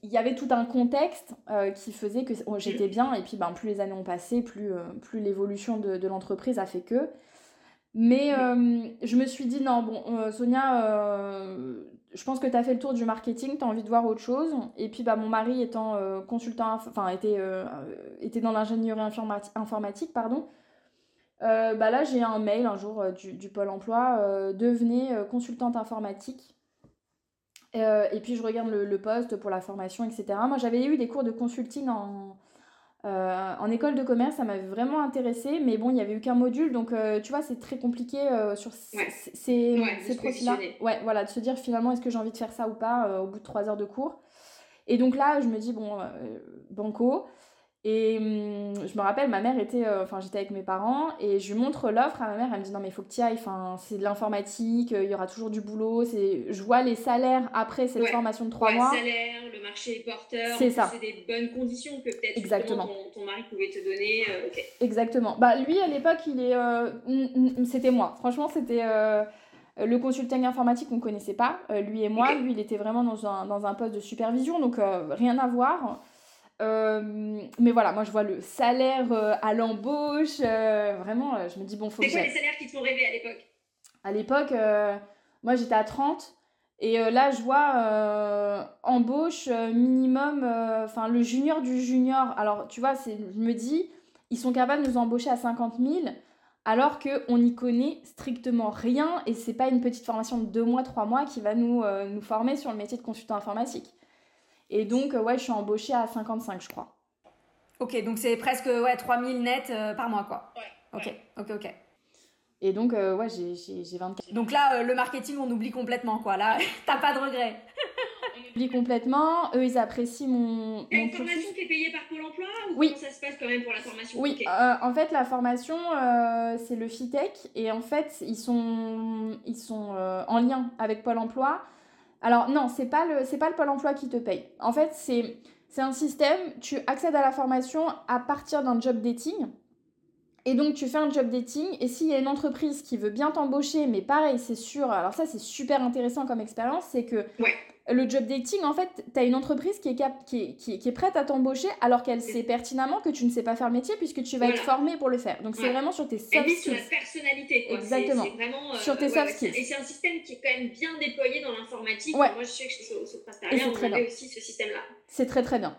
il y avait tout un contexte qui faisait que j'étais bien. Et puis ben, plus les années ont passé, plus, plus l'évolution de, de l'entreprise a fait que. Mais je me suis dit, non, bon, Sonia, je pense que tu as fait le tour du marketing, tu as envie de voir autre chose. Et puis, bah, mon mari étant euh, consultant, enfin, était, euh, était dans l'ingénierie informatique, pardon. Euh, bah là, j'ai un mail un jour du, du, Pôle emploi, devenez consultante informatique. Et puis, je regarde le, le, poste pour la formation, etc. Moi, j'avais eu des cours de consulting en, euh, en école de commerce, ça m'avait vraiment intéressé, mais bon, il n'y avait eu qu'un module, donc euh, tu vois, c'est très compliqué euh, sur ces, profils-là. Ouais, voilà, de se dire finalement, est-ce que j'ai envie de faire ça ou pas au bout de trois heures de cours. Et donc là, je me dis, bon, banco. Et hum, je me rappelle, ma mère était, enfin, j'étais avec mes parents et je lui montre l'offre à ma mère. Elle me dit, non, mais il faut que tu ailles, enfin, c'est de l'informatique, il y aura toujours du boulot. Je vois les salaires après cette formation de trois mois. salaire, marché porteur, c'est ça. C'est des bonnes conditions que peut-être Exactement. Ton, mari pouvait te donner. Euh, Exactement. Bah lui à l'époque il est, euh, c'était moi. Franchement c'était euh, le consulting informatique on connaissait pas. lui et moi, lui il était vraiment dans un, dans un poste de supervision donc rien à voir. Mais voilà, moi je vois le salaire à l'embauche, vraiment, je me dis bon, faut C'est quoi les salaires qui te font rêver à l'époque? À l'époque, moi j'étais à 30, et euh, là, je vois euh, embauche euh, minimum, enfin le junior du junior. Alors, tu vois, je me dis, ils sont capables de nous embaucher à 50 000. alors qu'on n'y connaît strictement rien et c'est pas une petite formation de deux mois, trois mois qui va nous, nous former sur le métier de consultant informatique. Et donc, ouais, je suis embauchée à 55, je crois. Ok, donc c'est presque ouais, 3000 net par mois, quoi. Ouais. Ok, ok, ok. Et donc, ouais, j'ai 24. Donc là, le marketing, on oublie complètement, quoi. Là, t'as pas de regret oublie complètement. Eux, ils apprécient mon. T'as une formation qui est payée par Pôle emploi ou oui. comment ça se passe quand même pour la formation Oui, euh, en fait, la formation, euh, c'est le FITEC et en fait, ils sont, ils sont euh, en lien avec Pôle emploi. Alors, non, c'est pas, le, pas le Pôle emploi qui te paye. En fait, c'est, c'est un système, tu accèdes à la formation à partir d'un job dating. Et donc, tu fais un job dating, et s'il y a une entreprise qui veut bien t'embaucher, mais pareil, c'est sûr, alors ça, c'est super intéressant comme expérience, c'est que le job dating, en fait, tu as une entreprise qui est, cap qui, qui, est prête à t'embaucher alors qu'elle sait pertinemment que tu ne sais pas faire le métier puisque tu vas être formé pour le faire. Donc, c'est vraiment sur tes soft skills. sur la personnalité. Quoi. Exactement. Vraiment, euh, sur tes soft skills. Et c'est un système qui est quand même bien déployé dans l'informatique. Moi, je sais que je on avait aussi ce système-là. C'est très très bien.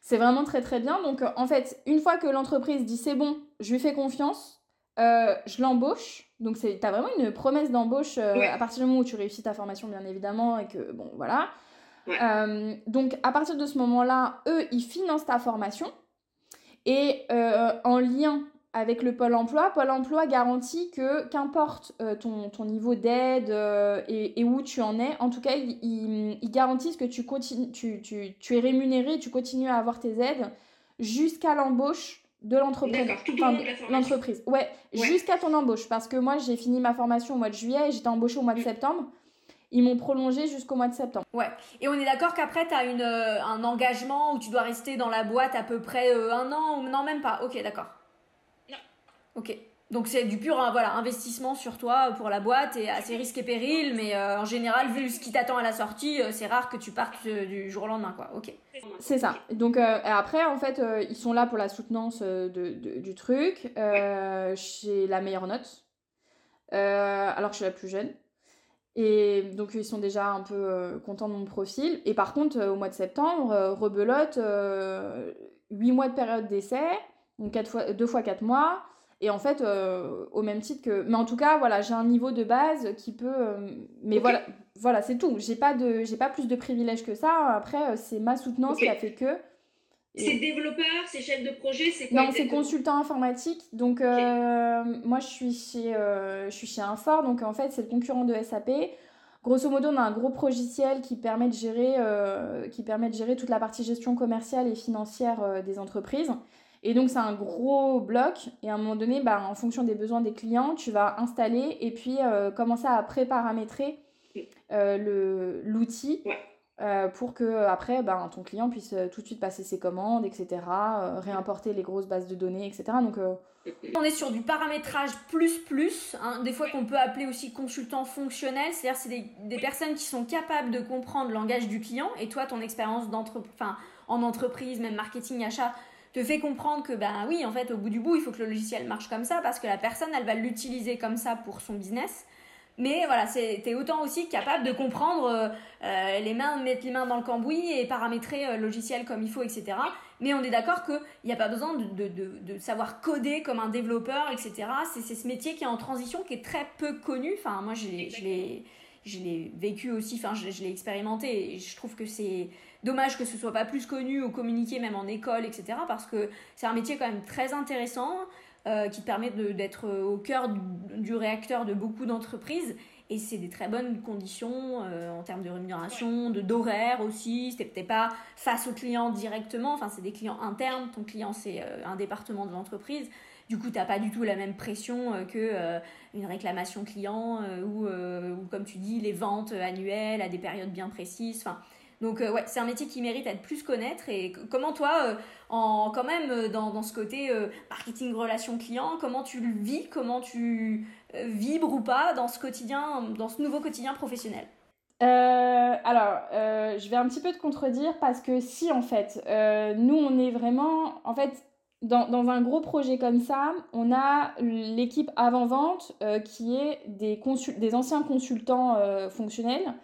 C'est vraiment très très bien. Donc, en fait, une fois que l'entreprise dit c'est bon, je lui fais confiance, euh, je l'embauche. Donc, tu as vraiment une promesse d'embauche euh, à partir du moment où tu réussis ta formation, bien évidemment, et que, bon, voilà. Euh, donc, à partir de ce moment-là, eux, ils financent ta formation. Et en lien avec le Pôle emploi, Pôle emploi garantit que, qu'importe ton, ton, niveau d'aide et, et, où tu en es, en tout cas, ils, ils, garantissent que tu, continues, tu, tu, tu es rémunéré, tu continues à avoir tes aides jusqu'à l'embauche de l'entreprise. l'entreprise. Ouais, jusqu'à ton embauche. Parce que moi, j'ai fini ma formation au mois de juillet et j'étais embauchée au mois de mm. septembre. Ils m'ont prolongé jusqu'au mois de septembre. Ouais. Et on est d'accord qu'après, tu as une, euh, un engagement où tu dois rester dans la boîte à peu près euh, un an ou non, même pas. Ok, d'accord. Non. Ok. Donc c'est du pur hein, voilà, investissement sur toi pour la boîte et assez risque et péril, mais euh, en général, vu ce qui t'attend à la sortie, c'est rare que tu partes du jour au lendemain. Quoi. Ok. C'est ça. Donc après, en fait, ils sont là pour la soutenance de, du truc. j'ai la meilleure note, alors que je suis la plus jeune. Et donc ils sont déjà un peu contents de mon profil. Et par contre, au mois de septembre, rebelote, 8 mois de période d'essai, donc 4 fois, 2 fois 4 mois. Et en fait, euh, au même titre que. Mais en tout cas, voilà, j'ai un niveau de base qui peut. Euh, mais voilà, voilà c'est tout. J'ai pas, de... j'ai pas plus de privilèges que ça. Après, euh, c'est ma soutenance qui a fait que. C'est développeur, c'est chef de projet, c'est quoi Non, c'est consultant informatique. Donc, moi, je suis chez, je suis chez Infor. Donc, en fait, c'est le concurrent de SAP. Grosso modo, on a un gros logiciel qui permet de gérer, qui permet de gérer toute la partie gestion commerciale et financière des entreprises. Et donc, c'est un gros bloc. Et à un moment donné, bah, en fonction des besoins des clients, tu vas installer et puis euh, commencer à préparamétrer euh, l'outil euh, pour que après, bah, ton client puisse euh, tout de suite passer ses commandes, etc., réimporter les grosses bases de données, etc. Donc, on est sur du paramétrage plus plus, hein, des fois qu'on peut appeler aussi consultant fonctionnel, c'est-à-dire c'est des, des, personnes qui sont capables de comprendre le langage du client. Et toi, ton expérience en entreprise, même marketing, achat, te fait comprendre que, ben oui, en fait, au bout du bout, il faut que le logiciel marche comme ça parce que la personne, elle va l'utiliser comme ça pour son business. Mais voilà, tu es autant aussi capable de comprendre euh, euh, les mains, mettre les mains dans le cambouis et paramétrer euh, le logiciel comme il faut, etc. Mais on est d'accord qu'il n'y a pas besoin de, de, de, savoir coder comme un développeur, etc. C'est ce métier qui est en transition, qui est très peu connu. Enfin, moi, je l'ai vécu aussi, enfin, je, je l'ai expérimenté et je trouve que c'est Dommage que ce soit pas plus connu ou communiqué même en école, etc. Parce que c'est un métier quand même très intéressant euh, qui te permet d'être au cœur du, réacteur de beaucoup d'entreprises. Et c'est des très bonnes conditions euh, en termes de rémunération, de d'horaire aussi. C'était peut-être pas face aux clients directement. Enfin, c'est des clients internes. Ton client, c'est euh, un département de l'entreprise. Du coup, tu n'as pas du tout la même pression que une réclamation client ou, ou, comme tu dis, les ventes annuelles à des périodes bien précises. Enfin, donc euh, ouais, c'est un métier qui mérite à être plus connaître. Et comment toi, euh, en, quand même euh, dans, dans ce côté marketing relation client, comment tu le vis, comment tu vibres ou pas dans ce quotidien, dans ce nouveau quotidien professionnel? Alors, je vais un petit peu te contredire parce que si en fait, nous on est vraiment, en fait, dans, un gros projet comme ça, on a l'équipe avant-vente qui est des, anciens consultants fonctionnels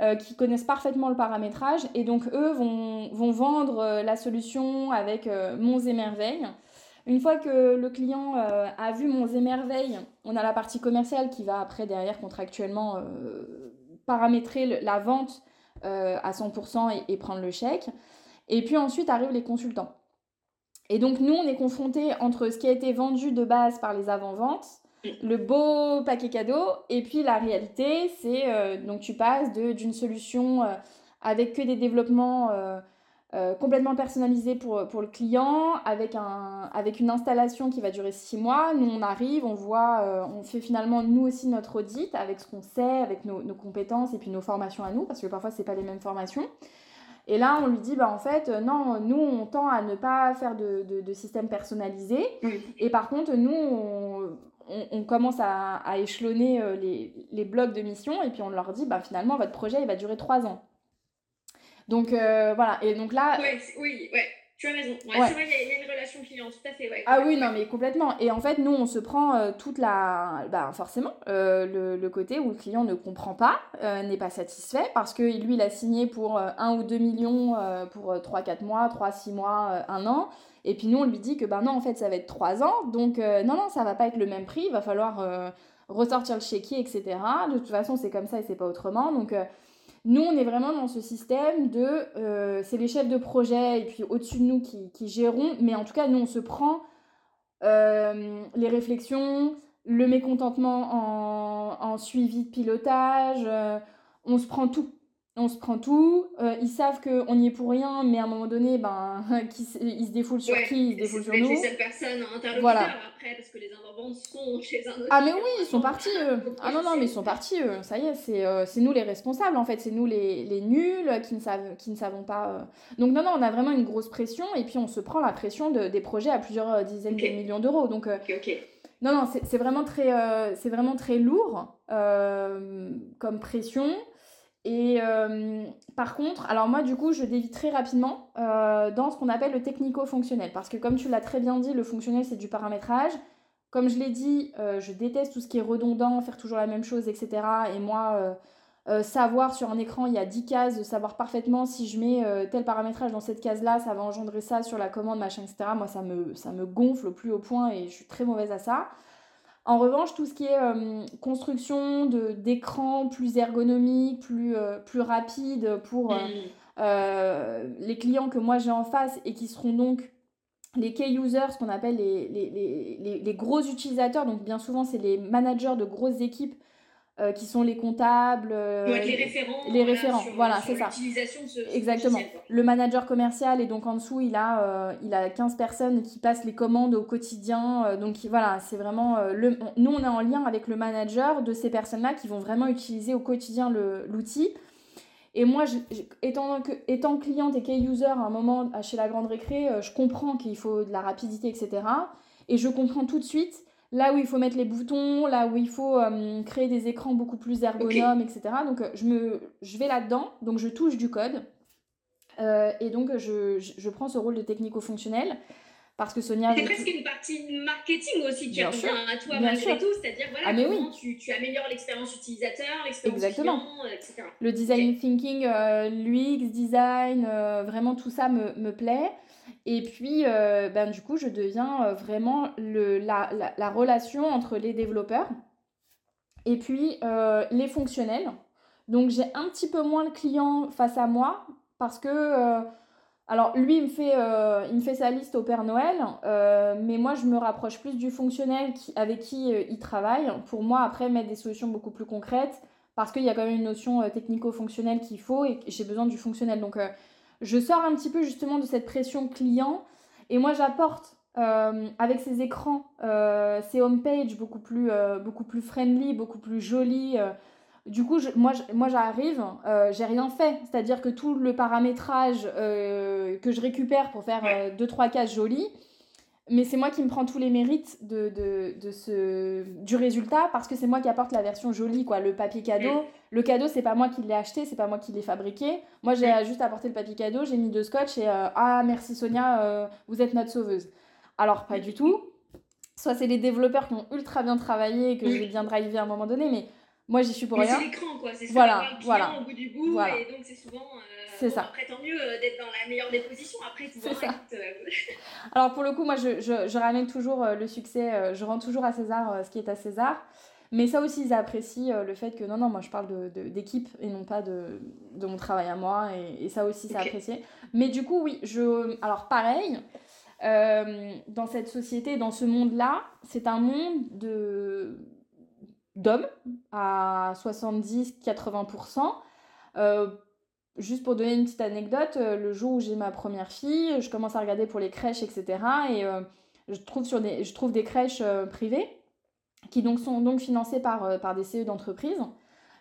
euh, qui connaissent parfaitement le paramétrage et donc eux vont, vendre euh, la solution avec euh, monts et merveilles. Une fois que le client a vu mon émerveil, on a la partie commerciale qui va après derrière contractuellement paramétrer la vente à 100% et, et prendre le chèque. Et puis ensuite arrivent les consultants. Et donc nous, on est confronté entre ce qui a été vendu de base par les avant-ventes, le beau paquet cadeau, et puis la réalité, c'est euh, donc tu passes d'une solution euh, avec que des développements euh, complètement personnalisés pour, pour le client, avec, un, avec une installation qui va durer six mois. Nous, on arrive, on voit, on fait finalement nous aussi notre audit avec ce qu'on sait, avec nos, nos, compétences et puis nos formations à nous, parce que parfois, ce pas les mêmes formations. Et là, on lui dit, bah, en fait, euh, non, nous, on tend à ne pas faire de, de, système personnalisé. Et par contre, nous, on, commence à, échelonner euh, les, les, blocs de mission et puis on leur dit, bah, finalement, votre projet, il va durer trois ans. Donc, euh, voilà. Et donc là... Oui, oui, ouais. Tu as raison. Ouais, ouais. il y, a une relation client, tout à fait. Ouais, ah oui, non, mais complètement. Et en fait, nous, on se prend euh, toute la. Bah, forcément, euh, le, le, côté où le client ne comprend pas, euh, n'est pas satisfait, parce que lui, il a signé pour 1 ou 2 millions pour 3-4 mois, 3-6 mois, 1 an. Et puis nous, on lui dit que bah non, en fait, ça va être 3 ans. Donc, non, non, ça va pas être le même prix. Il va falloir ressortir le chéquier, etc. De toute façon, c'est comme ça et c'est pas autrement. Donc, nous, on est vraiment dans ce système de, euh, c'est les chefs de projet et puis au-dessus de nous qui, qui, gérons, mais en tout cas, nous, on se prend euh, les réflexions, le mécontentement en, suivi de pilotage, euh, on se prend tout on se prend tout. Euh, ils savent qu'on n'y est pour rien, mais à un moment donné, ben, ils se défoulent sur qui Ils se défoulent sur nous. cette personne interlocuteur voilà. après, parce que les intervenants sont chez un autre. Ah, mais oui, ils sont partis, eux. Ah non, non, mais ils sont partis, eux. Ça y est, c'est euh, nous les responsables, en fait. C'est nous les, les, nuls qui ne, savent, qui ne savons pas. Euh. Donc, non, non, on a vraiment une grosse pression, et puis on se prend la pression de, des projets à plusieurs dizaines de millions d'euros. Donc, non, non, c'est vraiment, très, c'est vraiment très lourd comme pression. Et euh, par contre, alors moi du coup, je dévie très rapidement euh, dans ce qu'on appelle le technico-fonctionnel. Parce que comme tu l'as très bien dit, le fonctionnel c'est du paramétrage. Comme je l'ai dit, euh, je déteste tout ce qui est redondant, faire toujours la même chose, etc. Et moi, savoir sur un écran, il y a 10 cases, savoir parfaitement si je mets tel paramétrage dans cette case-là, ça va engendrer ça sur la commande, machin, etc. Moi, ça me, ça me gonfle au plus haut point et je suis très mauvaise à ça. En revanche, tout ce qui est euh, construction d'écrans plus ergonomiques, plus, euh, plus rapide pour euh, mm. les clients que moi j'ai en face et qui seront donc les key users, ce qu'on appelle les, les, les, gros utilisateurs, donc bien souvent c'est les managers de grosses équipes euh, qui sont les comptables. Euh, les référents. Les référents, voilà, c'est ça. Exactement. le manager commercial, et donc en dessous, il a, euh, il a 15 personnes qui passent les commandes au quotidien. donc voilà, c'est vraiment. le, nous, on est en lien avec le manager de ces personnes-là qui vont vraiment utiliser au quotidien l'outil. Et moi, étant, que, étant cliente et key user à un moment chez la grande récré, je comprends qu'il faut de la rapidité, etc. Et je comprends tout de suite là où il faut mettre les boutons, là où il faut euh, créer des écrans beaucoup plus ergonomes, etc. Donc euh, je, me, je vais là-dedans, donc je touche du code. Euh, et donc je, je, prends ce rôle de technico-fonctionnel. Parce que Sonia. C'est presque une partie marketing aussi qui revient à toi malgré tout, c'est-à-dire voilà, ah, comment tu, tu, améliores l'expérience utilisateur, l'expérience client, etc. Le design thinking, l'UX, design, vraiment tout ça me, me plaît. Et puis, euh, ben, du coup, je deviens euh, vraiment le, la, la, relation entre les développeurs et puis euh, les fonctionnels. Donc, j'ai un petit peu moins le client face à moi parce que, alors, lui, il me, fait, il me fait sa liste au Père Noël, mais moi, je me rapproche plus du fonctionnel avec qui il travaille pour moi, après, mettre des solutions beaucoup plus concrètes parce qu'il y a quand même une notion technico-fonctionnelle qu'il faut et j'ai besoin du fonctionnel. Donc, je sors un petit peu justement de cette pression client et moi j'apporte euh, avec ces écrans, euh, ces homepages beaucoup plus, euh, beaucoup plus friendly, beaucoup plus jolis. du coup, moi, moi j'arrive, j'ai rien fait. C'est-à-dire que tout le paramétrage que je récupère pour faire 2-3 cases jolies, mais c'est moi qui me prends tous les mérites de, de, de ce, du résultat parce que c'est moi qui apporte la version jolie, quoi. Le papier cadeau. Le cadeau, c'est pas moi qui l'ai acheté, c'est pas moi qui l'ai fabriqué. Moi, j'ai juste apporté le papier cadeau, j'ai mis deux scotch et euh, ah, merci Sonia, euh, vous êtes notre sauveuse. Alors, pas du tout. Soit c'est les développeurs qui ont ultra bien travaillé et que je vais bien driver à un moment donné, mais Moi, j'y suis pour rien. C'est l'écran, quoi. C'est voilà, voilà. au bout du bout, et donc c'est souvent. c'est ça. Après, tant mieux d'être dans la meilleure des positions. Après, c'est ça. Alors, pour le coup, moi, je, je, je ramène toujours le succès, je rends toujours à César ce qui est à César. Mais ça aussi, ils apprécient euh, le fait que non, non, moi je parle d'équipe de, et non pas de, de, mon travail à moi. Et, ça aussi, c'est apprécié. Mais du coup, oui, je. Alors, pareil, euh, dans cette société, dans ce monde-là, c'est un monde de d'hommes à 70-80%. Euh, juste pour donner une petite anecdote, le jour où j'ai ma première fille, je commence à regarder pour les crèches, etc. Et je, trouve sur des, je trouve des crèches privées qui donc sont donc financés par, euh, par des CE d'entreprise.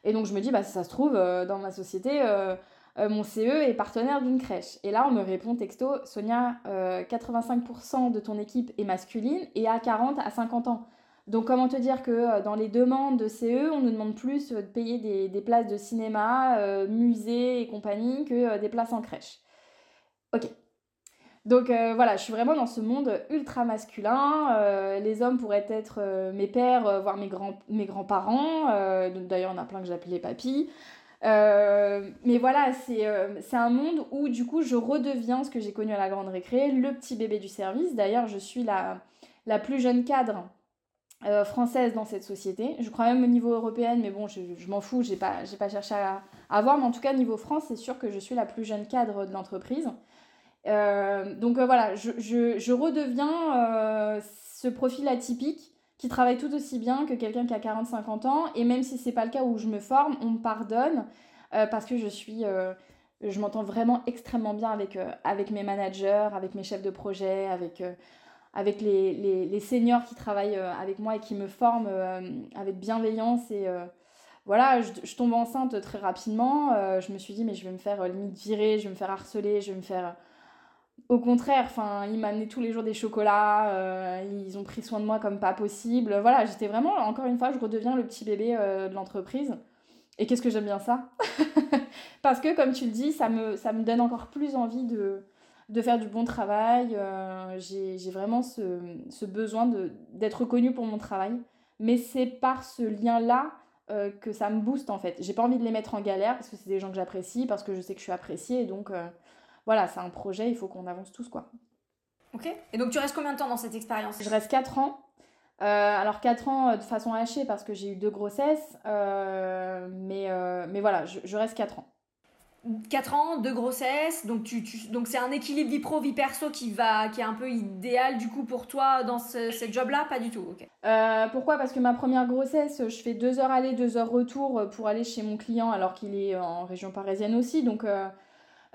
Et donc je me dis, bah, ça se trouve, euh, dans ma société, euh, mon CE est partenaire d'une crèche. Et là, on me répond texto, Sonia, 85% de ton équipe est masculine et à 40 à 50 ans. Donc comment te dire que dans les demandes de CE, on nous demande plus de payer des, des places de cinéma, musée et compagnie que des places en crèche? Ok, donc euh, voilà, je suis vraiment dans ce monde ultra masculin. Euh, les hommes pourraient être euh, mes pères, voire mes, grands, mes grands-parents. D'ailleurs, on a plein que j'appelais papy. mais voilà, c'est un monde où du coup je redeviens ce que j'ai connu à la grande récré, le petit bébé du service. D'ailleurs, je suis la, plus jeune cadre française dans cette société. Je crois même au niveau européen, mais bon, je, je m'en fous, j'ai pas, pas cherché à, à voir. Mais en tout cas, niveau France, c'est sûr que je suis la plus jeune cadre de l'entreprise. Euh, donc euh, voilà, je, je, redeviens euh, ce profil atypique qui travaille tout aussi bien que quelqu'un qui a 40-50 ans. Et même si c'est pas le cas où je me forme, on me pardonne parce que je suis je m'entends vraiment extrêmement bien avec, avec mes managers, avec mes chefs de projet, avec, avec les, les, les, seniors qui travaillent avec moi et qui me forment avec bienveillance. Et voilà, je, je, tombe enceinte très rapidement. je me suis dit, mais je vais me faire limite virer, je vais me faire harceler, je vais me faire au contraire, enfin, ils m'amenaient tous les jours des chocolats, euh, ils ont pris soin de moi comme pas possible. Voilà, j'étais vraiment, encore une fois, je redeviens le petit bébé euh, de l'entreprise. Et qu'est-ce que j'aime bien ça? Parce que, comme tu le dis, ça me, ça me donne encore plus envie de, de faire du bon travail. Euh, j'ai vraiment ce, ce besoin d'être reconnue pour mon travail. Mais c'est par ce lien-là que ça me booste, en fait. J'ai pas envie de les mettre en galère, parce que c'est des gens que j'apprécie, parce que je sais que je suis appréciée, et donc voilà, c'est un projet, il faut qu'on avance tous, quoi. Ok. Et donc, tu restes combien de temps dans cette expérience? Je reste 4 ans. Euh, alors 4 ans euh, de façon hachée parce que j'ai eu deux grossesses, euh, mais, mais voilà, je, reste 4 ans. 4 ans, deux grossesses, donc tu, donc c'est un équilibre vie pro vie perso qui va qui est un peu idéal du coup pour toi dans ce, job là, pas du tout. ok. pourquoi? Parce que ma première grossesse, je fais 2 heures aller, 2 heures retour pour aller chez mon client alors qu'il est en région parisienne aussi, donc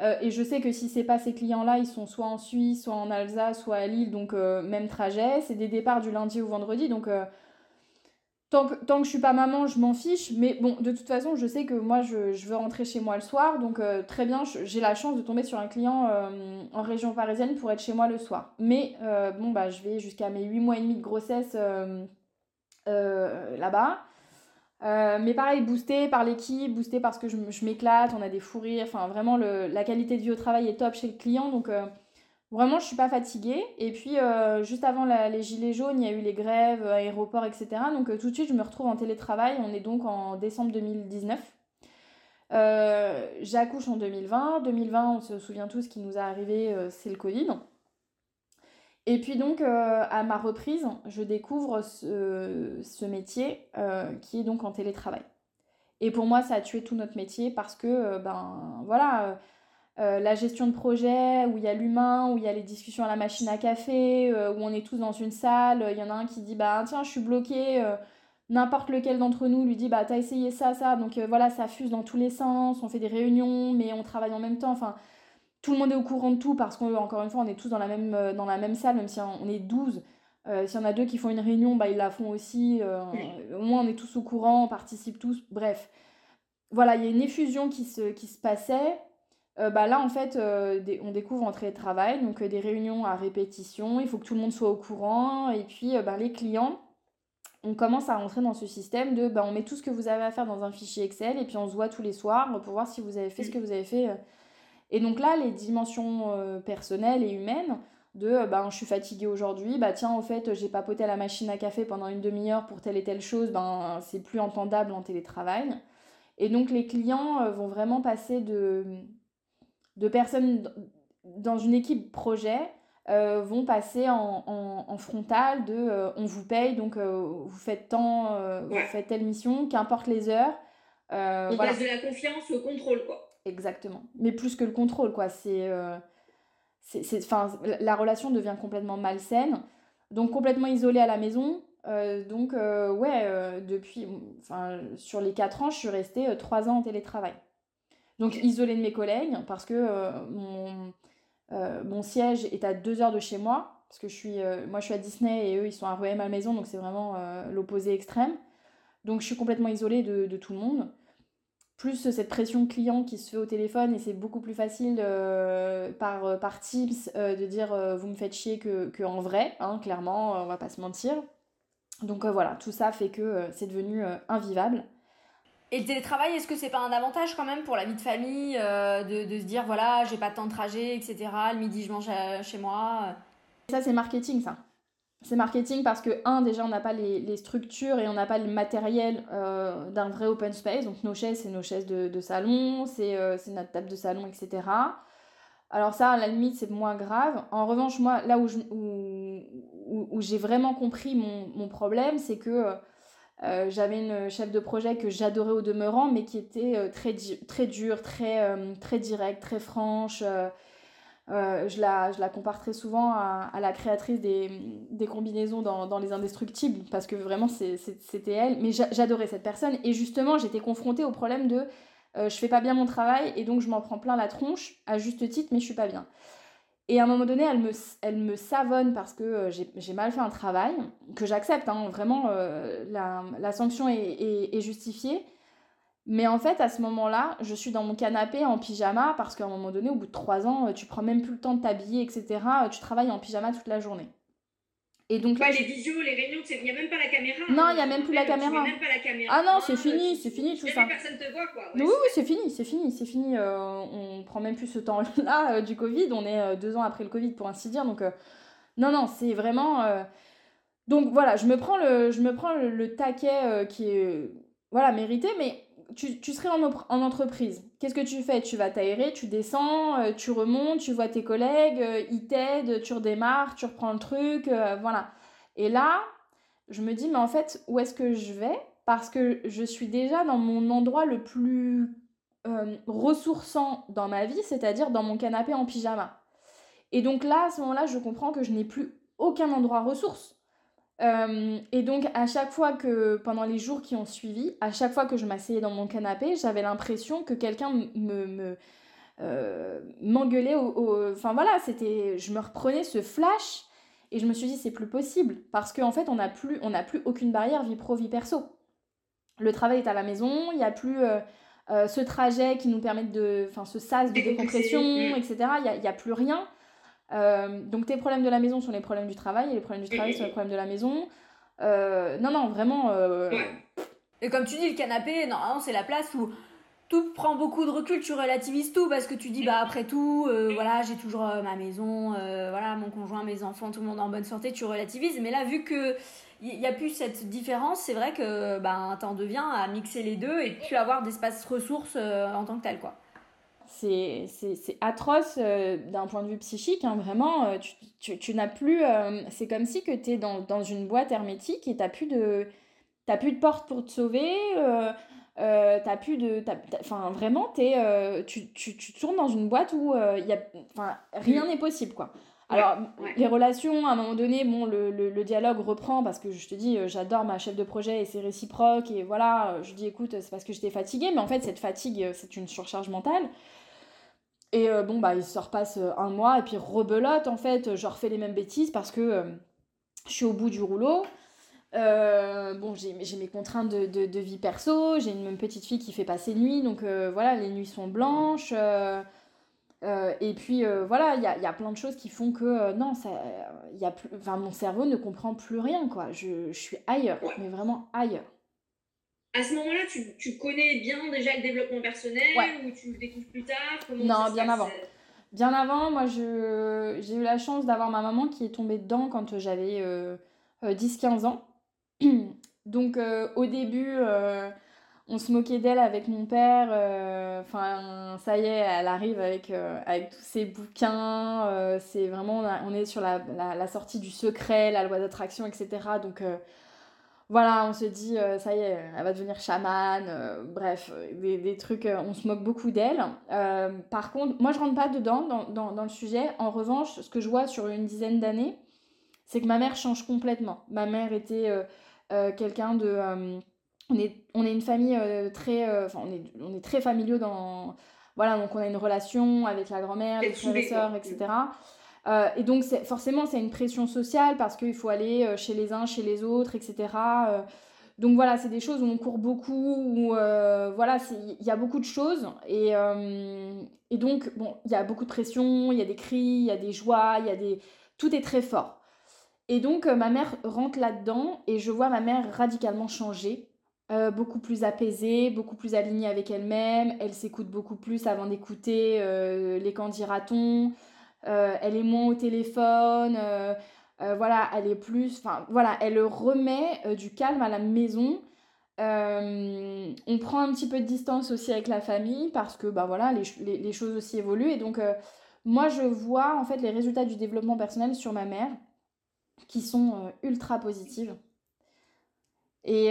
euh, et je sais que si c'est pas ces clients-là, ils sont soit en Suisse, soit en Alsace, soit à Lille, donc euh, même trajet. C'est des départs du lundi au vendredi, donc euh, tant, que, tant que je suis pas maman, je m'en fiche. Mais bon, de toute façon, je sais que moi, je, veux rentrer chez moi le soir, donc très bien, j'ai la chance de tomber sur un client en région parisienne pour être chez moi le soir. Mais bon, bah, je vais jusqu'à mes 8 mois et demi de grossesse là-bas. Euh, mais pareil, boosté par l'équipe, boosté parce que je, m'éclate, on a des fous rires, enfin vraiment la qualité de vie au travail est top chez le client, donc euh, vraiment je suis pas fatiguée. Et puis euh, juste avant les gilets jaunes, il y a eu les grèves, aéroports, etc. Donc tout de suite je me retrouve en télétravail, on est donc en décembre 2019. J'accouche en 2020, 2020 on se souvient tous ce qui nous est arrivé, c'est le Covid. Et puis donc, euh, à ma reprise, je découvre ce, métier euh, qui est donc en télétravail. Et pour moi, ça a tué tout notre métier parce que, euh, ben voilà, la gestion de projet, où il y a l'humain, où il y a les discussions à la machine à café, où on est tous dans une salle, il y en a un qui dit, bah tiens, je suis bloqué, n'importe lequel d'entre nous lui dit, bah t'as essayé ça, ça, donc voilà, ça fuse dans tous les sens, on fait des réunions, mais on travaille en même temps, enfin tout le monde est au courant de tout parce qu'encore une fois, on est tous dans la même, euh, dans la même salle, même si on est 12. Euh, S'il y en a deux qui font une réunion, bah, ils la font aussi. Euh, au moins, on est tous au courant, on participe tous. Bref. Voilà, il y a une effusion qui se, qui se passait. Euh, bah, là, en fait, on découvre en travail, donc des réunions à répétition. Il faut que tout le monde soit au courant. Et puis, bah, les clients, on commence à rentrer dans ce système de bah, on met tout ce que vous avez à faire dans un fichier Excel et puis on se voit tous les soirs pour voir si vous avez fait ce que vous avez fait et donc là, les dimensions euh, personnelles et humaines de ben, je suis fatiguée aujourd'hui, bah tiens, en fait, j'ai papoté à la machine à café pendant une demi-heure pour telle et telle chose, ben c'est plus entendable en télétravail. Et donc les clients vont vraiment passer de, de personnes dans une équipe projet euh, vont passer en, en, frontal de euh, on vous paye, donc euh, vous faites tant, vous faites telle mission, qu'importe les heures. on passe de la confiance au contrôle, quoi. Exactement. Mais plus que le contrôle, quoi. C'est, c'est, la relation devient complètement malsaine. Donc complètement isolée à la maison. donc ouais, depuis, enfin, sur les 4 ans, je suis restée 3 ans en télétravail. Donc isolée de mes collègues parce que mon euh, siège est à deux heures de chez moi, parce que je suis, euh, moi je suis à Disney et eux ils sont à Rueil Malmaison, donc c'est vraiment euh, l'opposé extrême. Donc je suis complètement isolée de, tout le monde. Plus cette pression client qui se fait au téléphone et c'est beaucoup plus facile par, par Teams de dire vous me faites chier que, que en vrai, hein, clairement, on va pas se mentir. Donc voilà, tout ça fait que c'est devenu invivable. Et le télétravail, est-ce que c'est pas un avantage quand même pour la vie de famille euh, de, de, se dire voilà, j'ai pas de temps de trajet, etc. Le midi, je mange euh, chez moi Ça, c'est marketing, ça. C'est marketing parce que, un, déjà, on n'a pas les, structures et on n'a pas le matériel euh, d'un vrai open space. Donc, nos chaises, c'est nos chaises de, salon, c'est notre table de salon, etc. Alors, ça, à la limite, c'est moins grave. En revanche, moi, là où, j'ai vraiment compris mon, problème, c'est que euh, j'avais une chef de projet que j'adorais au demeurant, mais qui était euh, très, très dure, très, euh, très directe, très franche. Je, la, je la compare très souvent à, à la créatrice des, des combinaisons dans, dans, Les Indestructibles, parce que vraiment c'était elle. Mais j'adorais cette personne. Et justement, j'étais confrontée au problème de je fais pas bien mon travail et donc je m'en prends plein la tronche, à juste titre, mais je suis pas bien. Et à un moment donné, elle me, elle me savonne parce que euh, j'ai mal fait un travail, que j'accepte, hein, vraiment, euh, la, la, sanction est, est, justifiée. Mais en fait, à ce moment-là, je suis dans mon canapé en pyjama parce qu'à un moment donné, au bout de trois ans, euh, tu prends même plus le temps de t'habiller, etc. Tu travailles en pyjama toute la journée. Et donc les visios, les réunions, il n'y a même pas la caméra. Non, il n'y a même plus la caméra. Même pas la caméra. Ah non, c'est fini, c'est fini tout ça. personne te voit quoi. oui, oui, c'est fini, c'est fini, c'est fini. Euh, on prend même plus ce temps-là euh, du Covid. On est euh, deux ans après le Covid pour ainsi dire. Donc non, non, c'est vraiment. Donc voilà, je me prends le, je me prends le, taquet qui est voilà mérité, mais tu, tu serais en, en entreprise. Qu'est-ce que tu fais? Tu vas t'aérer, tu descends, tu remontes, tu vois tes collègues, ils t'aident, tu redémarres, tu reprends le truc, voilà. Et là, je me dis, mais en fait, où est-ce que je vais? Parce que je suis déjà dans mon endroit le plus ressourçant dans ma vie, c'est-à-dire dans mon canapé en pyjama. Et donc là, à ce moment-là, je comprends que je n'ai plus aucun endroit ressource. Et donc à chaque fois que, pendant les jours qui ont suivi, à chaque fois que je m'asseyais dans mon canapé, j'avais l'impression que quelqu'un me, me euh, m'engueulait Enfin voilà, c'était, je me reprenais ce flash et je me suis dit c'est plus possible parce qu'en fait on n'a plus, on plus aucune barrière vie pro vie perso. Le travail est à la maison, il n'y a plus euh, euh, ce trajet qui nous permet de, enfin ce sas de décompression, etc. Il n'y a, a, plus rien. Euh, donc tes problèmes de la maison sont les problèmes du travail et les problèmes du travail sont les problèmes de la maison. non, non, vraiment. Et comme tu dis, le canapé, normalement, c'est la place où tout prend beaucoup de recul, tu relativises tout parce que tu dis bah après tout, voilà, j'ai toujours ma maison, voilà, mon conjoint, mes enfants, tout le monde en bonne santé, tu relativises. Mais là, vu que il n'y a plus cette différence, c'est vrai que ben, tu en deviens à mixer les deux et puis avoir d'espace ressources euh, en tant que tel. quoi. C'est atroce euh, d'un point de vue psychique, hein, vraiment. Euh, tu, tu, tu n'as plus. c'est comme si que tu es dans, dans, une boîte hermétique et tu n'as plus, de, plus de porte pour te sauver. Euh, t'as plus de. Enfin, vraiment, es, tu, tu, tu, tournes dans une boîte où y a, rien n'est possible, quoi. Alors, les relations, à un moment donné, bon, le, le, dialogue reprend parce que je te dis, euh, j'adore ma chef de projet et c'est réciproque. Et voilà, euh, je dis, écoute, c'est parce que j'étais fatiguée. Mais en fait, cette fatigue, euh, c'est une surcharge mentale. Et bon, bah, il se repasse un mois et puis rebelote, en fait, je refais les mêmes bêtises parce que je suis au bout du rouleau. bon, j'ai mes contraintes de, de, de vie perso, j'ai une, petite fille qui fait passer nuit, donc voilà, les nuits sont blanches. Euh, et puis euh, voilà, il y a, y a, plein de choses qui font que euh, non, ça, y a plus, mon cerveau ne comprend plus rien, quoi. Je, je suis ailleurs, mais vraiment ailleurs. À ce moment-là, tu, tu, connais bien déjà le développement personnel ou tu le découvres plus tard? Non, bien avant. Bien avant, moi, j'ai eu la chance d'avoir ma maman qui est tombée dedans quand j'avais 10-15 ans. Donc, au début, on se moquait d'elle avec mon père. Enfin, ça y est, elle arrive avec, avec tous ses bouquins. c'est vraiment, on est sur la, la, sortie du secret, la loi d'attraction, etc. Donc, voilà, on se dit, euh, ça y est, elle va devenir chamane, euh, bref, des, des, trucs, euh, on se moque beaucoup d'elle. par contre, moi je rentre pas dedans, dans, dans, dans, le sujet. En revanche, ce que je vois sur une dizaine d'années, c'est que ma mère change complètement. Ma mère était quelqu'un de... on, est, on est une famille très... Enfin, on est, on est très familiaux dans... Voilà, donc on a une relation avec la grand-mère, les frères et sœurs, etc. Euh, et donc, forcément, c'est une pression sociale parce qu'il faut aller euh, chez les uns, chez les autres, etc. Euh. donc voilà, c'est des choses où on court beaucoup, où voilà, il y a beaucoup de choses. Et, et donc, bon, il y a beaucoup de pression, il y a des cris, il y a des joies, il y a des... Tout est très fort. Et donc, ma mère rentre là-dedans et je vois ma mère radicalement changer. beaucoup plus apaisée, beaucoup plus alignée avec elle-même. Elle s'écoute beaucoup plus avant d'écouter les candidatons. Euh, elle est moins au téléphone, euh, euh, voilà, elle est plus, enfin voilà, elle remet du calme à la maison. on prend un petit peu de distance aussi avec la famille parce que bah voilà, les, les, choses aussi évoluent et donc moi je vois en fait les résultats du développement personnel sur ma mère qui sont ultra positives. Et,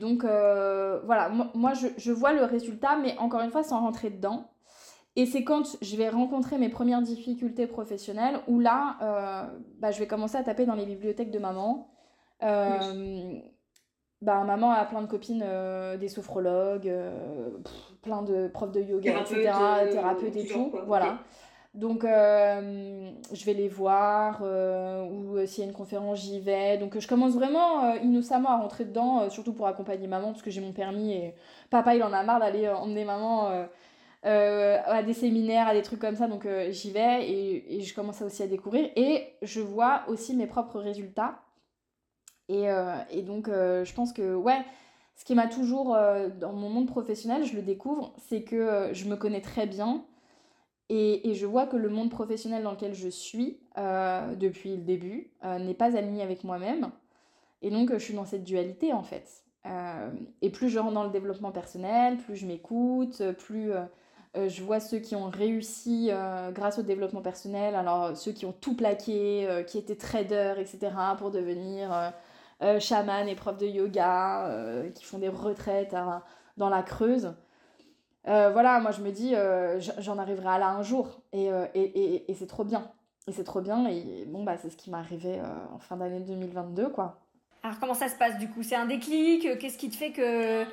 donc, voilà, moi, moi je, je, vois le résultat, mais encore une fois, sans rentrer dedans. Et c'est quand je vais rencontrer mes premières difficultés professionnelles où là, euh, bah, je vais commencer à taper dans les bibliothèques de maman. Euh, bah, maman a plein de copines, euh, des sophrologues, plein de profs de yoga, etc., thérapeutes et tout. Voilà. Donc, je vais les voir, ou s'il y a une conférence, j'y vais. Donc, je commence vraiment innocemment à rentrer dedans, surtout pour accompagner maman, parce que j'ai mon permis et papa, il en a marre d'aller emmener maman euh, à des séminaires, à des trucs comme ça. Donc euh, j'y vais et, je commence aussi à découvrir. Et je vois aussi mes propres résultats. Et, euh, donc je pense que, ouais, ce qui m'a toujours, dans mon monde professionnel, je le découvre, c'est que je me connais très bien. Et, je vois que le monde professionnel dans lequel je suis depuis le début n'est pas aligné avec moi-même. Et donc je suis dans cette dualité en fait. et plus je rentre dans le développement personnel, plus je m'écoute, plus je vois ceux qui ont réussi euh, grâce au développement personnel, alors ceux qui ont tout plaqué, euh, qui étaient traders, etc., pour devenir chaman et prof de yoga, qui font des retraites dans la Creuse. voilà, moi je me dis, j'en arriverai à là un jour, et, et, et, c'est trop bien. Et c'est trop bien, et bon, bah, c'est ce qui m'est arrivé en fin d'année 2022, quoi. Alors comment ça se passe du coup? C'est un déclic? Qu'est-ce qui te fait que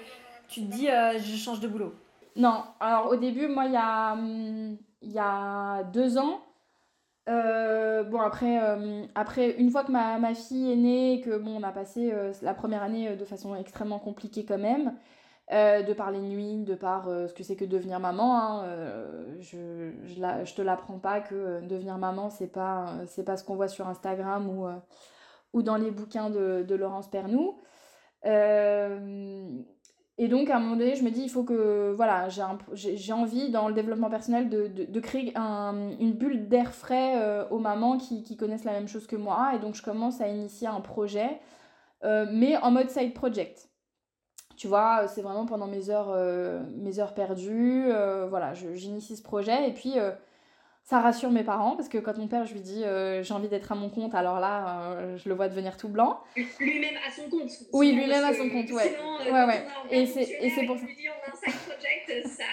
tu te dis, je change de boulot? Non, alors au début, moi, il y a, hum, y a deux ans, euh, bon, après, euh, après, une fois que ma, ma, fille est née, que bon, on a passé euh, la première année de façon extrêmement compliquée quand même, de par les nuits, de par ce que c'est que devenir maman, hein, je, je, la, je, te l'apprends pas que devenir maman, c'est pas, c'est pas ce qu'on voit sur Instagram ou, ou dans les bouquins de, de Laurence Pernou. Et donc, à un moment donné, je me dis, il faut que, voilà, j'ai envie dans le développement personnel de, de, créer un, une bulle d'air frais euh, aux mamans qui, qui, connaissent la même chose que moi. Et donc, je commence à initier un projet, euh, mais en mode side project. Tu vois, c'est vraiment pendant mes heures, euh, mes heures perdues. voilà, j'initie ce projet. Et puis, ça rassure mes parents parce que quand mon père je lui dis euh, j'ai envie d'être à mon compte alors là euh, je le vois devenir tout blanc. Lui-même à son compte. Oui lui-même à son compte ouais. sinon, ouais ouais. et c'est et c'est pour ça. lui dit on a un side project ça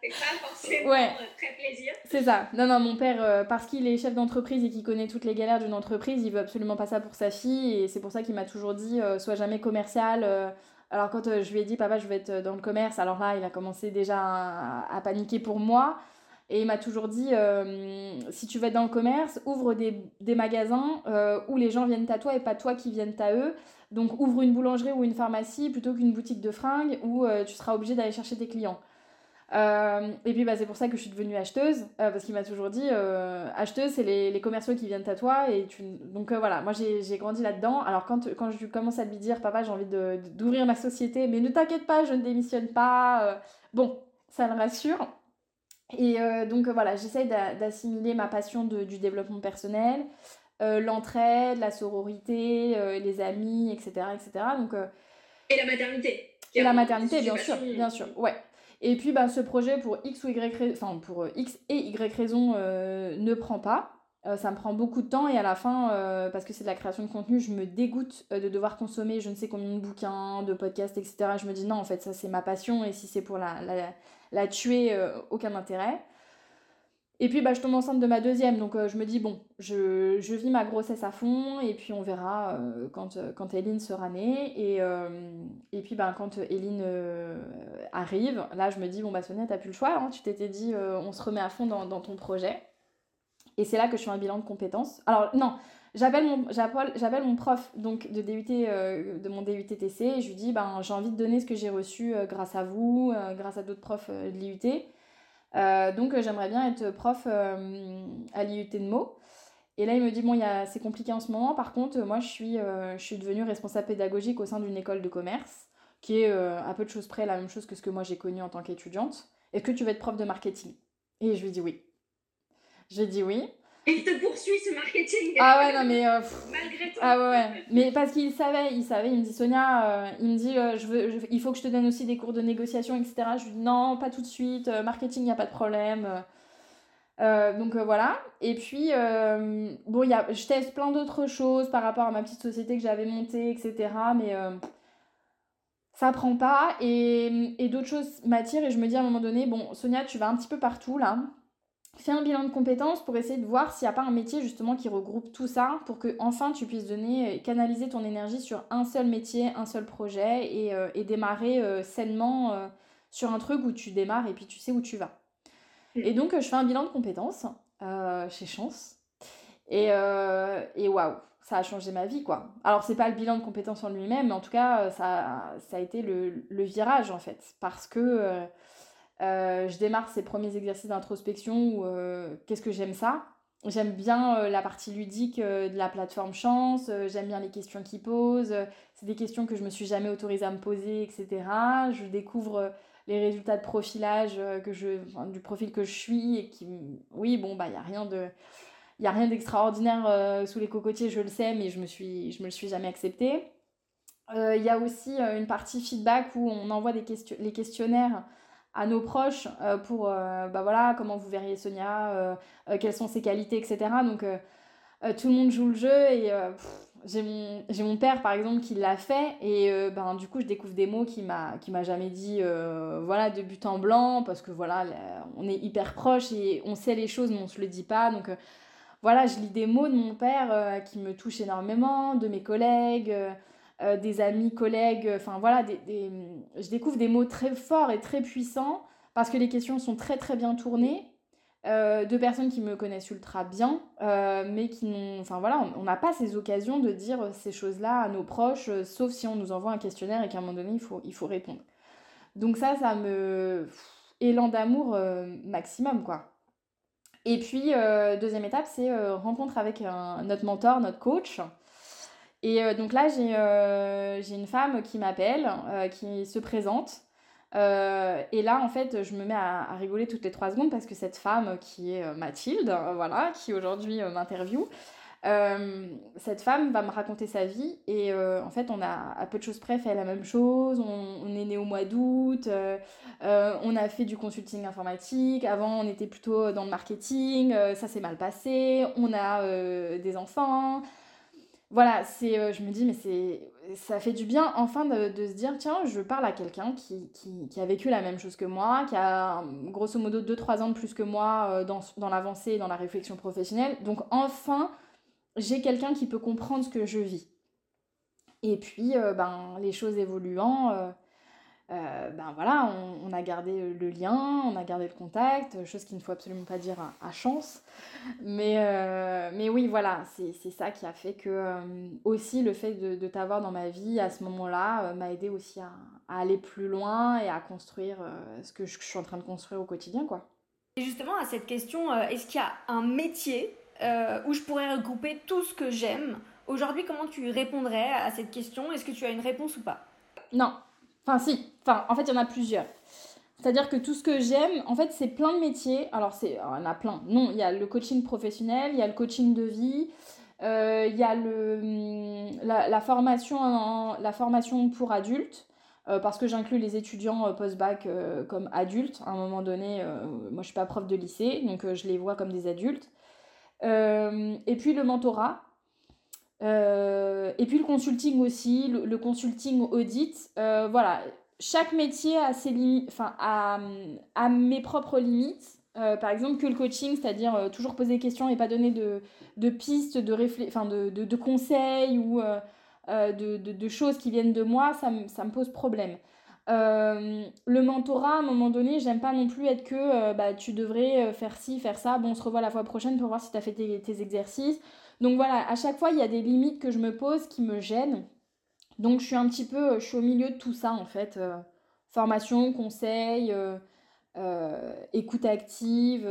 fait pas forcément ouais. Euh, très plaisir. C'est ça. Non non mon père parce qu'il est chef d'entreprise et qu'il connaît toutes les galères d'une entreprise il veut absolument pas ça pour sa fille et c'est pour ça qu'il m'a toujours dit sois jamais commercial alors quand je lui ai dit papa je vais être dans le commerce alors là il a commencé déjà à, à paniquer pour moi et il m'a toujours dit, euh, si tu veux être dans le commerce, ouvre des, des magasins euh, où les gens viennent à toi et pas toi qui viennent à eux. Donc ouvre une boulangerie ou une pharmacie plutôt qu'une boutique de fringues où euh, tu seras obligé d'aller chercher tes clients. et puis bah, c'est pour ça que je suis devenue acheteuse, parce qu'il m'a toujours dit, acheteuse, c'est les, les, commerciaux qui viennent à toi. Et. Donc voilà, moi j'ai grandi là-dedans. Alors quand, quand je commence à lui dire, papa, j'ai envie d'ouvrir ma société, mais ne t'inquiète pas, je ne démissionne pas, bon, ça le rassure. Et donc voilà, j'essaye d'assimiler ma passion du développement personnel, l'entraide, la sororité, les amis, etc. etc. Donc, et la maternité. Et la maternité, bien sûr, bien sûr, ouais. Et puis bah, ce projet pour X ou Y enfin pour X et Y raison ne prend pas. Euh, ça me prend beaucoup de temps et à la fin, euh, parce que c'est de la création de contenu, je me dégoûte euh, de devoir consommer je ne sais combien de bouquins, de podcasts, etc. Je me dis non, en fait, ça c'est ma passion et si c'est pour la, la, la tuer, aucun intérêt. Et puis bah, je tombe enceinte de ma deuxième, donc je me dis bon, je, je, vis ma grossesse à fond et puis on verra quand, quand Eline sera née. Et, et puis bah, quand Eline arrive, là je me dis bon bah Sonia, t'as plus le choix, hein. tu t'étais dit on se remet à fond dans, dans ton projet. Et c'est là que je fais un bilan de compétences. Alors non, j'appelle mon, j'appelle mon prof donc de, DUT, euh, de mon DUTTC et je lui dis ben, j'ai envie de donner ce que j'ai reçu euh, grâce à vous, euh, grâce à d'autres profs de l'IUT. donc j'aimerais bien être prof à l'IUT de Meaux. Et là, il me dit, bon, c'est compliqué en ce moment. Par contre, moi, je suis, je suis devenue responsable pédagogique au sein d'une école de commerce, qui est à peu de choses près la même chose que ce que moi j'ai connu en tant qu'étudiante. Est-ce que tu veux être prof de marketing? Et je lui dis oui. J'ai dit oui. Et il te poursuit ce marketing. Ah ouais, non, mais. Euh, Malgré toi. Ah ouais, Mais parce qu'il savait, il savait, il me dit Sonia, euh, il me dit euh, je veux, il faut que je te donne aussi des cours de négociation, etc. Je lui dis non, pas tout de suite, marketing, il n'y a pas de problème. donc voilà. Et puis, bon, y a, je teste plein d'autres choses par rapport à ma petite société que j'avais montée, etc. Mais ça prend pas. Et, et d'autres choses m'attirent et je me dis à un moment donné, bon, Sonia, tu vas un petit peu partout là fais un bilan de compétences pour essayer de voir s'il n'y a pas un métier justement qui regroupe tout ça pour que enfin tu puisses donner canaliser ton énergie sur un seul métier, un seul projet et, euh, démarrer euh, sainement euh, sur un truc où tu démarres et puis tu sais où tu vas. Et donc je fais un bilan de compétences chez Chance et, et waouh, ça a changé ma vie quoi. Alors c'est pas le bilan de compétences en lui-même, mais en tout cas ça, ça a été le, le virage en fait parce que euh, je démarre ces premiers exercices d'introspection où euh, qu'est-ce que j'aime ça? J'aime bien euh, la partie ludique de la plateforme Chance, j'aime bien les questions qu'ils posent, c'est des questions que je me suis jamais autorisée à me poser, etc. Je découvre les résultats de profilage que je, du profil que je suis et qui, oui, bon, bah, il n'y a rien de... D'extraordinaire sous les cocotiers, je le sais, mais je me, suis, je me le suis jamais accepté. Il y a aussi une partie feedback où on envoie des les questionnaires à nos proches euh, pour euh, bah voilà comment vous verriez Sonia euh, quelles sont ses qualités etc donc tout le monde joue le jeu et j'ai mon, mon père par exemple qui l'a fait et ben du coup je découvre des mots qui m'a qui m'a jamais dit voilà de but en blanc parce que voilà on est hyper proches et on sait les choses mais on se le dit pas. Donc voilà je lis des mots de mon père qui me touchent énormément de mes collègues euh, des amis, collègues, enfin voilà, des, je découvre des mots très forts et très puissants parce que les questions sont très très bien tournées. Euh, de personnes qui me connaissent ultra bien, euh, mais qui n'ont. Enfin voilà, on n'a pas ces occasions de dire ces choses-là à nos proches, sauf si on nous envoie un questionnaire et qu'à un moment donné, il faut, il faut répondre. Donc ça, ça me. élan d'amour maximum, quoi. Et puis, deuxième étape, c'est rencontre avec notre mentor, notre coach. Et euh, donc là, euh, j'ai une femme qui m'appelle, euh, qui se présente. et là, en fait, je me mets à, rigoler toutes les trois secondes parce que cette femme qui est Mathilde, voilà, qui aujourd'hui m'interviewe, cette femme va me raconter sa vie. Et en fait on a à peu de choses près fait la même chose, on, on est né au mois d'août, on a fait du consulting informatique, avant on était plutôt dans le marketing, ça s'est mal passé, on a des enfants, voilà, c'est, euh, je me dis, mais c'est, ça fait du bien enfin de, se dire, tiens, je parle à quelqu'un qui, a vécu la même chose que moi, qui a grosso modo 2-3 ans de plus que moi euh, dans, l'avancée et dans la réflexion professionnelle. Donc enfin, j'ai quelqu'un qui peut comprendre ce que je vis. Et puis, euh, ben, les choses évoluant, euh, ben voilà, on, a gardé le lien, on a gardé le contact, chose qu'il ne faut absolument pas dire à, chance. Mais, euh, mais oui, voilà, c'est ça qui a fait que euh, aussi le fait de, t'avoir dans ma vie à ce moment-là m'a aidé aussi à, aller plus loin et à construire ce que je, suis en train de construire au quotidien, quoi. Et justement, à cette question, est-ce qu'il y a un métier où je pourrais regrouper tout ce que j'aime? Aujourd'hui, comment tu répondrais à cette question? Est-ce que tu as une réponse ou pas? Non, Enfin, si. En fait, il y en a plusieurs. C'est-à-dire que tout ce que j'aime, en fait, c'est plein de métiers. Alors, c'est, il y en a plein. Non, il y a le coaching professionnel, il y a le coaching de vie, euh, il y a hum, la, formation pour adultes. Euh, parce que j'inclus les étudiants euh, post-bac comme adultes. À un moment donné, moi je suis pas prof de lycée, donc je les vois comme des adultes. et puis le mentorat. Et puis le consulting aussi, le, consulting audit. voilà, chaque métier a ses limites, enfin, a, mes propres limites. Euh, par exemple, que le coaching, c'est-à-dire euh, toujours poser des questions et pas donner de, de pistes, de, enfin, de, de, conseils ou euh, de, de, choses qui viennent de moi, ça, ça me pose problème. le mentorat, à un moment donné, j'aime pas non plus être que bah, tu devrais faire ci, faire ça. Bon, on se revoit la fois prochaine pour voir si tu as fait tes exercices. Donc voilà, à chaque fois, il y a des limites que je me pose qui me gênent. Donc je suis un petit peu, je suis au milieu de tout ça en fait. Euh, formation, conseil, euh, euh, écoute active,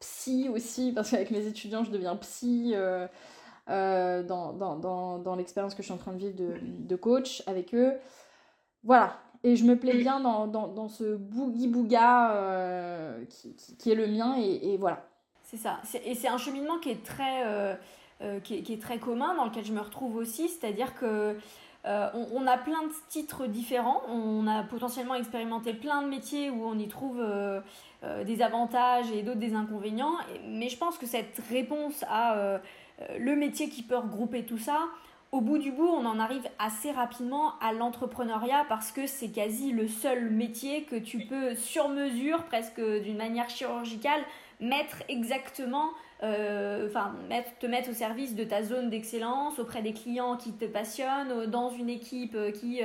psy aussi, parce qu'avec mes étudiants je deviens psy dans, l'expérience que je suis en train de vivre de, coach avec eux. Voilà. Et je me plais bien dans, ce boogie-booga qui, qui, qui, est le mien et voilà. C'est ça. Et c'est un cheminement qui est très euh, qui, est, très commun, dans lequel je me retrouve aussi, c'est-à-dire que euh, on, a plein de titres différents, on a potentiellement expérimenté plein de métiers où on y trouve euh, des avantages et d'autres des inconvénients, mais je pense que cette réponse à le métier qui peut regrouper tout ça, au bout du bout, on en arrive assez rapidement à l'entrepreneuriat parce que c'est quasi le seul métier que tu peux sur mesure, presque d'une manière chirurgicale, mettre exactement euh, enfin, te mettre au service de ta zone d'excellence auprès des clients qui te passionnent, euh, dans une équipe euh, qui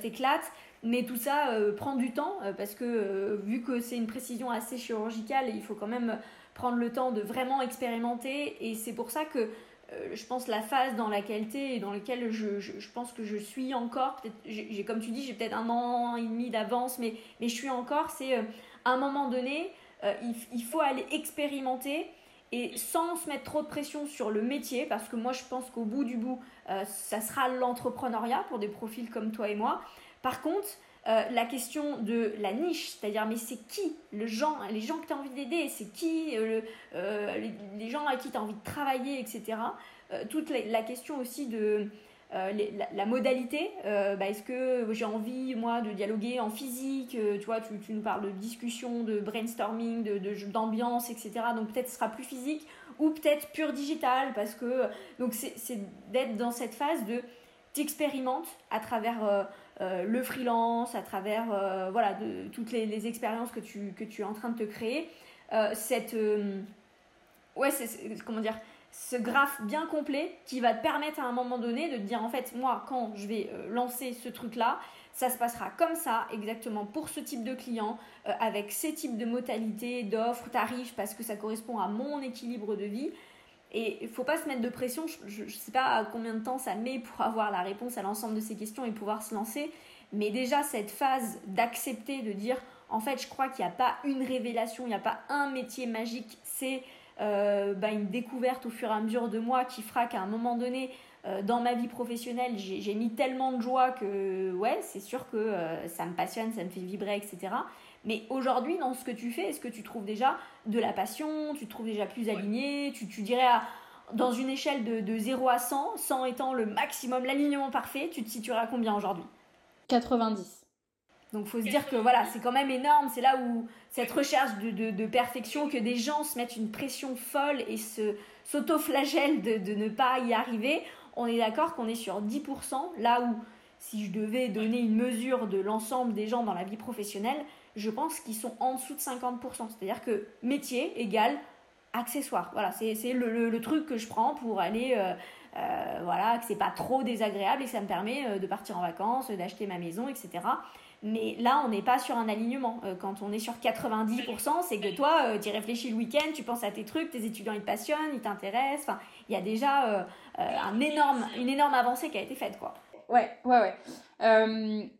t'éclate. Mais tout ça prend du temps parce que vu que c'est une précision assez chirurgicale, il faut quand même prendre le temps de vraiment expérimenter. Et c'est pour ça que je pense la phase dans laquelle tu et dans laquelle je, je, pense que je suis encore, j'ai, comme tu dis, j'ai peut-être un an et demi d'avance, mais, mais je suis encore, c'est à un moment donné, il, il, faut aller expérimenter et sans se mettre trop de pression sur le métier, parce que moi je pense qu'au bout du bout, euh, ça sera l'entrepreneuriat pour des profils comme toi et moi. Par contre, euh, la question de la niche, c'est-à-dire mais c'est qui les gens que tu as envie d'aider, c'est qui euh, les, gens à qui tu as envie de travailler, etc. toute la, question aussi de euh, la, modalité, euh, bah, est-ce que j'ai envie, moi, de dialoguer en physique euh, Tu vois, tu, nous parles de discussion, de brainstorming, d'ambiance, de, etc. Donc peut-être ce sera plus physique ou peut-être pur digital parce que. Donc c'est d'être dans cette phase de. T'expérimentes à travers le freelance, à travers voilà, de, toutes les, les, expériences que tu, que tu es en train de te créer. cette. ouais, c'est. Comment dire ce graphe bien complet qui va te permettre à un moment donné de te dire en fait moi quand je vais euh, lancer ce truc là ça se passera comme ça exactement pour ce type de client euh, avec ces types de modalités d'offres tarifs parce que ça correspond à mon équilibre de vie. Et il faut pas se mettre de pression. Je ne sais pas combien de temps ça met pour avoir la réponse à l'ensemble de ces questions et pouvoir se lancer. Mais déjà cette phase d'accepter de dire en fait je crois qu'il n'y a pas une révélation il n'y a pas un métier magique c'est euh, bah, une découverte au fur et à mesure de moi qui fera qu'à un moment donné, euh, dans ma vie professionnelle, j'ai mis tellement de joie que, ouais, c'est sûr que euh, ça me passionne, ça me fait vibrer, etc. Mais aujourd'hui, dans ce que tu fais, est-ce que tu trouves déjà de la passion Tu te trouves déjà plus aligné? Tu, tu, dirais, dans une échelle de, de 0 à 100, 100 étant le maximum, l'alignement parfait, tu te situeras à combien aujourd'hui? 90. Donc faut se dire que voilà, c'est quand même énorme. C'est là où cette recherche de, de, perfection, que des gens se mettent une pression folle et se s'auto-flagellent de, de, ne pas y arriver. On est d'accord qu'on est sur 10%, là où si je devais donner une mesure de l'ensemble des gens dans la vie professionnelle, je pense qu'ils sont en dessous de 50%. C'est-à-dire que métier égale accessoire. Voilà, c'est le, le, truc que je prends pour aller... Euh, euh, voilà, que c'est pas trop désagréable et que ça me permet euh, de partir en vacances, d'acheter ma maison, etc. Mais là, on n'est pas sur un alignement. Euh, quand on est sur 90%, c'est que toi, euh, tu réfléchis le week-end, tu penses à tes trucs, tes étudiants, ils te passionnent, ils t'intéressent. Il y a déjà euh, un énorme, une énorme avancée qui a été faite, quoi. Ouais, ouais, ouais.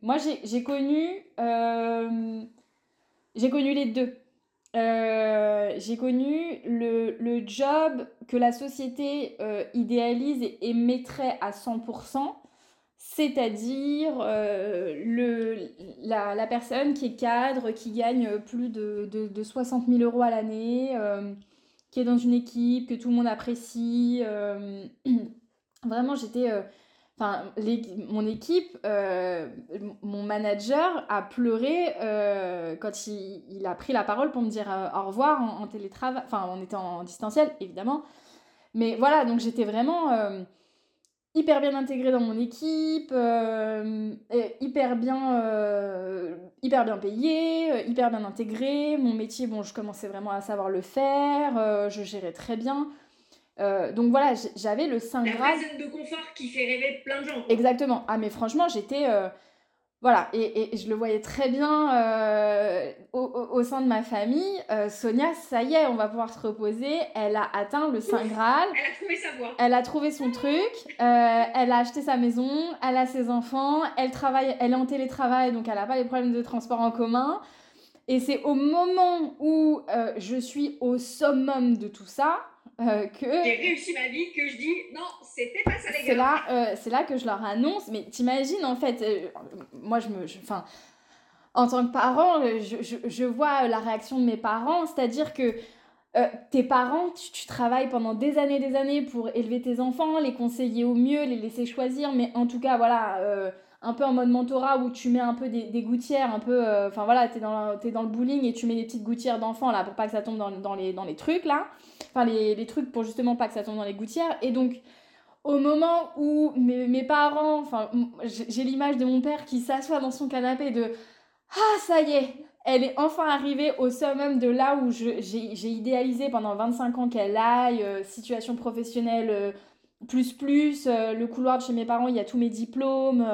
moi, j'ai connu... connu les deux. j'ai connu le, le, job que la société idéalise et, mettrait à 100%, c'est-à-dire le, la, la, personne qui est cadre, qui gagne plus de, de, de 60 000 euros à l'année, qui est dans une équipe, que tout le monde apprécie. vraiment, j'étais Enfin, mon équipe, euh, mon manager a pleuré euh, quand il, a pris la parole pour me dire euh, au revoir en, télétravail. Enfin, on était en, distanciel, évidemment. Mais voilà, donc j'étais vraiment hyper bien intégrée dans mon équipe, hyper bien, hyper bien payée, hyper bien intégrée. Mon métier, bon, je commençais vraiment à savoir le faire, je gérais très bien. Euh, donc voilà, j'avais le Saint Graal. La zone de confort qui fait rêver plein de gens. Exactement. Ah mais franchement, j'étais... Euh, voilà, et, et, je le voyais très bien euh, au, au, sein de ma famille. Sonia, ça y est, on va pouvoir se reposer. Elle a atteint le Saint Graal. Elle a trouvé sa voie. Elle a trouvé son truc. elle a acheté sa maison. Elle a ses enfants. Elle travaille. Elle est en télétravail, donc elle n'a pas les problèmes de transport en commun. Et c'est au moment où je suis au summum de tout ça euh, que j'ai réussi ma vie que je dis non c'était pas ça les gars. c'est là euh, c'est là que je leur annonce mais t'imagines en fait euh, moi je me enfin en tant que parent je, je, je, vois la réaction de mes parents c'est à dire que tes parents tu, tu, travailles pendant des années des années pour élever tes enfants les conseiller au mieux les laisser choisir mais en tout cas voilà un peu en mode mentorat où tu mets un peu des, gouttières, un peu. Enfin voilà, t'es dans, dans le bowling et tu mets des petites gouttières d'enfants là pour pas que ça tombe dans, les, dans les trucs là. Enfin, les, trucs pour justement pas que ça tombe dans les gouttières. Et donc, au moment où mes, parents. Enfin, j'ai l'image de mon père qui s'assoit dans son canapé de. Ah, ça y est, elle est enfin arrivée au summum de là où j'ai idéalisé pendant 25 ans qu'elle aille, euh, situation professionnelle euh, plus plus, euh, le couloir de chez mes parents, il y a tous mes diplômes.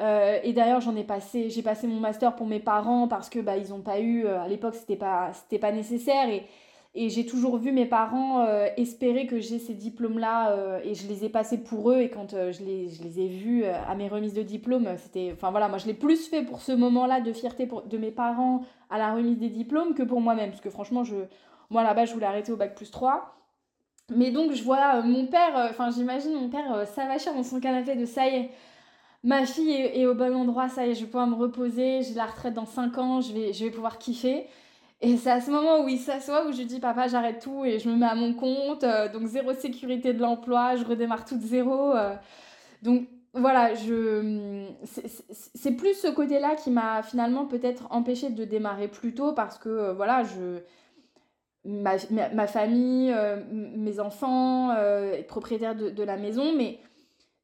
Euh, et d'ailleurs, j'en ai passé, j'ai passé mon master pour mes parents parce que bah, ils n'ont pas eu, euh, à l'époque, c'était pas, c'était pas nécessaire. Et, et j'ai toujours vu mes parents euh, espérer que j'ai ces diplômes-là et je les ai passés pour eux. Et quand je, les, je les ai vus à mes remises de diplômes, c'était. Enfin voilà, moi je l'ai plus fait pour ce moment-là de fierté pour, de mes parents à la remise des diplômes que pour moi-même. Parce que franchement, je, moi là-bas, je voulais arrêter au bac plus 3. Mais donc, je vois mon père, enfin j'imagine mon père s'avachir dans son canapé de ça y est ma fille est, au bon endroit, ça y est, je vais pouvoir me reposer, j'ai la retraite dans 5 ans, je vais, pouvoir kiffer. Et c'est à ce moment où il s'assoit où je dis papa j'arrête tout et je me mets à mon compte, euh, donc zéro sécurité de l'emploi, je redémarre tout de zéro. Euh. donc voilà, je c'est plus ce côté-là qui m'a finalement peut-être empêché de démarrer plus tôt parce que euh, voilà, je ma, ma, famille, mes enfants, être propriétaire de, la maison, mais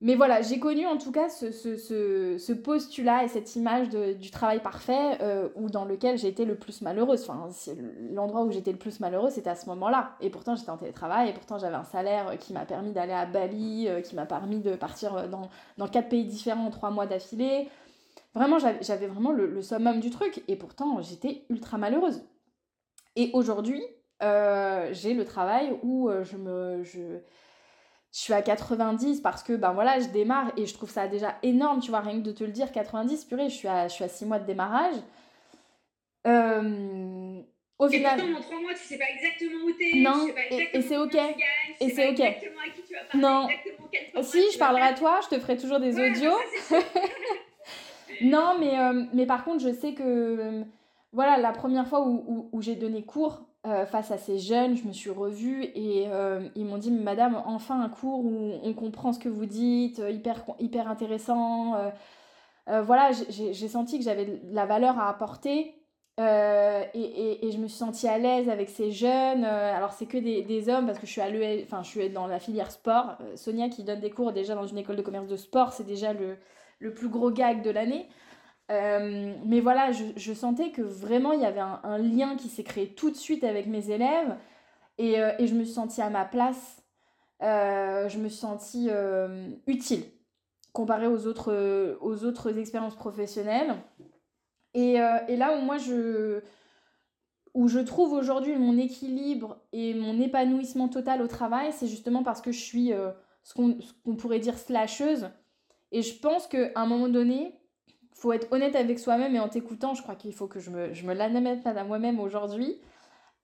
mais voilà, j'ai connu en tout cas ce, postulat et cette image du travail parfait euh, dans lequel j'ai été le plus malheureuse. L'endroit où j'étais le plus malheureuse, c'était à ce moment-là. Et pourtant, j'étais en télétravail et pourtant, j'avais un salaire qui m'a permis d'aller à Bali, euh, qui m'a permis de partir dans, dans quatre pays différents en trois mois d'affilée. Vraiment, j'avais vraiment le, summum du truc. Et pourtant, j'étais ultra malheureuse. Et aujourd'hui, euh, j'ai le travail où je me. Je suis à 90 parce que ben voilà, je démarre et je trouve ça déjà énorme, tu vois, rien que de te le dire, 90, purée, je suis à, je suis à 6 mois de démarrage. Euh, au et final. Pourtant, en 3 mois, tu sais pas exactement où t'es, non, tu sais pas et, et c'est ok. et c'est ok. Exactement à qui tu vas parler, non. Exactement si, je parlerai à toi, je te ferai toujours des ouais, audios. non, mais, euh, mais par contre, je sais que voilà, la première fois où, où, où j'ai donné cours, euh, face à ces jeunes, je me suis revue et euh, ils m'ont dit Madame, enfin un cours où on comprend ce que vous dites, euh, hyper, hyper intéressant. voilà, j'ai senti que j'avais la valeur à apporter et, et, je me suis sentie à l'aise avec ces jeunes. alors, c'est que des, des, hommes parce que je suis, à enfin, je suis dans la filière sport. Sonia, qui donne des cours déjà dans une école de commerce de sport, c'est déjà le, le plus gros gag de l'année. Euh, mais voilà, je, je, sentais que vraiment il y avait un, lien qui s'est créé tout de suite avec mes élèves et, euh, et je me suis sentie à ma place, euh, je me suis sentie utile comparée aux autres, aux autres expériences professionnelles. Et, et, là où moi je, où je trouve aujourd'hui mon équilibre et mon épanouissement total au travail, c'est justement parce que je suis ce qu'on qu pourrait dire slasheuse. Et je pense qu'à un moment donné, faut être honnête avec soi-même et en t'écoutant, je crois qu'il faut que je me, je me l'admette à moi-même aujourd'hui.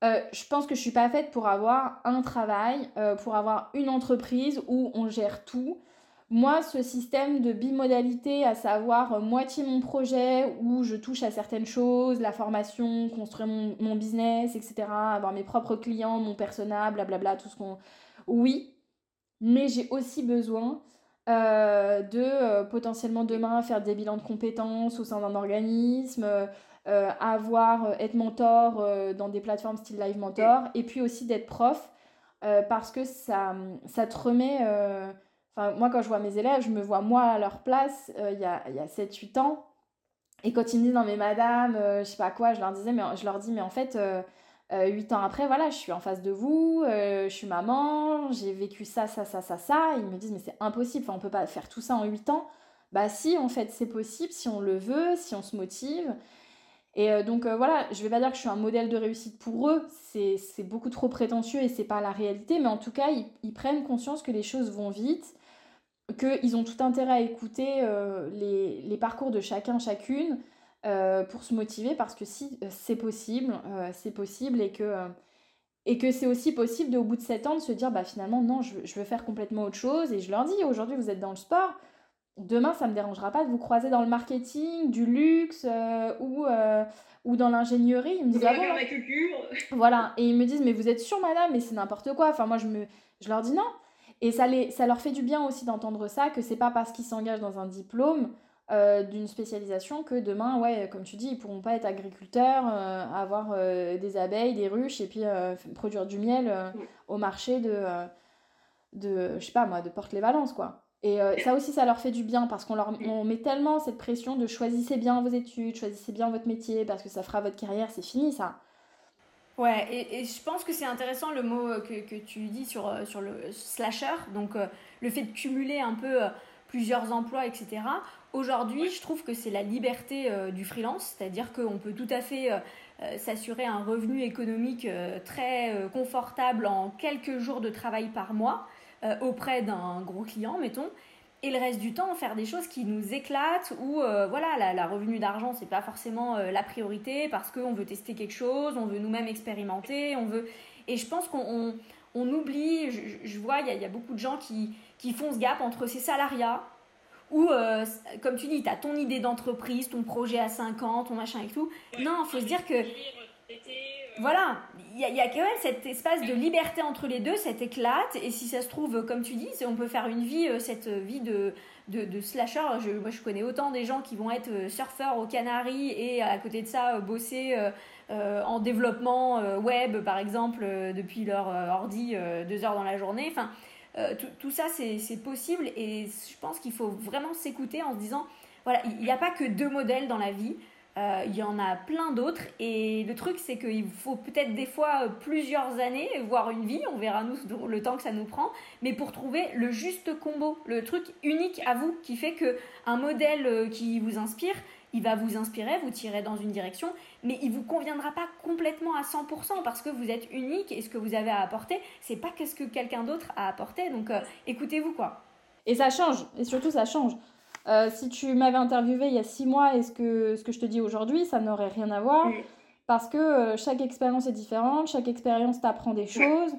Euh, je pense que je suis pas faite pour avoir un travail, euh, pour avoir une entreprise où on gère tout. moi, ce système de bimodalité, à savoir moitié mon projet où je touche à certaines choses, la formation, construire mon, business, etc., avoir mes propres clients, mon persona, blablabla, tout ce qu'on... Oui, mais j'ai aussi besoin de potentiellement demain faire des bilans de compétences au sein d'un organisme, avoir, être mentor dans des plateformes style Live Mentor, et puis aussi d'être prof, parce que ça, ça te remet Enfin, moi, quand je vois mes élèves, je me vois moi à leur place euh, il y a, y a 7-8 ans. Et quand ils me disent, non, mais madame, euh, je sais pas quoi, je leur, disais, mais, je leur dis, mais en fait, euh, 8 ans après, voilà, je suis en face de vous, je suis maman, j'ai vécu ça, ça, ça, ça, ça. Ils me disent, mais c'est impossible, enfin, on peut pas faire tout ça en 8 ans. Bah, si, en fait, c'est possible, si on le veut, si on se motive. Et donc voilà, je vais pas dire que je suis un modèle de réussite pour eux, c'est beaucoup trop prétentieux et c'est pas la réalité, mais en tout cas, ils, prennent conscience que les choses vont vite, qu'ils ont tout intérêt à écouter euh, les, parcours de chacun, chacune, euh, pour se motiver, parce que si euh, c'est possible, c'est possible, et que, et que c'est aussi possible, de, au bout de 7 ans, de se dire, bah finalement, non, je, veux faire complètement autre chose, et je leur dis, aujourd'hui, vous êtes dans le sport, demain, ça ne me dérangera pas de vous croiser dans le marketing, du luxe, ou ou dans l'ingénierie, ils me disent ah la culture. Voilà, et ils me disent mais vous êtes sûre madame, mais c'est n'importe quoi. Enfin moi je me je leur dis non, et ça, les, ça leur fait du bien aussi d'entendre ça, que c'est pas parce qu'ils s'engagent dans un diplôme euh, d'une spécialisation que demain, ouais, comme tu dis, ils pourront pas être agriculteurs, euh, avoir euh, des abeilles, des ruches et puis produire du miel au marché de, de, je sais pas moi, de Porte-les-Valences, quoi. Et ça aussi, ça leur fait du bien parce qu'on leur on met tellement cette pression de choisissez bien vos études, choisissez bien votre métier parce que ça fera votre carrière, c'est fini ça. Ouais, et, et, je pense que c'est intéressant le mot que, que, tu dis sur, sur le slasher, donc le fait de cumuler un peu plusieurs emplois, etc. Aujourd'hui, je trouve que c'est la liberté du freelance, c'est-à-dire qu'on peut tout à fait s'assurer un revenu économique très confortable en quelques jours de travail par mois auprès d'un gros client, mettons et le reste du temps faire des choses qui nous éclatent ou euh, voilà la, revenu d'argent c'est pas forcément euh, la priorité parce qu'on veut tester quelque chose on veut nous-mêmes expérimenter on veut et je pense qu'on on, oublie je, vois il y, a beaucoup de gens qui, qui font ce gap entre ces salariats ou euh, comme tu dis tu as ton idée d'entreprise ton projet à 5 ans ton machin et tout non il faut se dire que voilà, il y, a quand même cet espace de liberté entre les deux, cette éclate. Et si ça se trouve, comme tu dis, on peut faire une vie, euh, cette vie de, de, slasher. Je, moi, je connais autant des gens qui vont être euh, surfeurs aux Canaries et à côté de ça, euh, bosser en développement web, par exemple, depuis leur ordi deux heures dans la journée. Enfin, tout, tout, ça, c'est possible. Et je pense qu'il faut vraiment s'écouter en se disant, voilà, il n'y a pas que deux modèles dans la vie. Euh, il y en a plein d'autres et le truc c'est qu'il faut peut-être des fois plusieurs années, voire une vie, on verra nous le temps que ça nous prend, mais pour trouver le juste combo, le truc unique à vous qui fait que un modèle euh, qui vous inspire, il va vous inspirer, vous tirer dans une direction, mais il vous conviendra pas complètement à 100% parce que vous êtes unique et ce que vous avez à apporter, c'est pas que ce que quelqu'un d'autre a apporté. Donc euh, écoutez-vous quoi. Et ça change, et surtout ça change. Euh, si tu m'avais interviewé il y a six mois et ce que, ce que je te dis aujourd'hui, ça n'aurait rien à voir. Parce que euh, chaque expérience est différente, chaque expérience t'apprend des choses.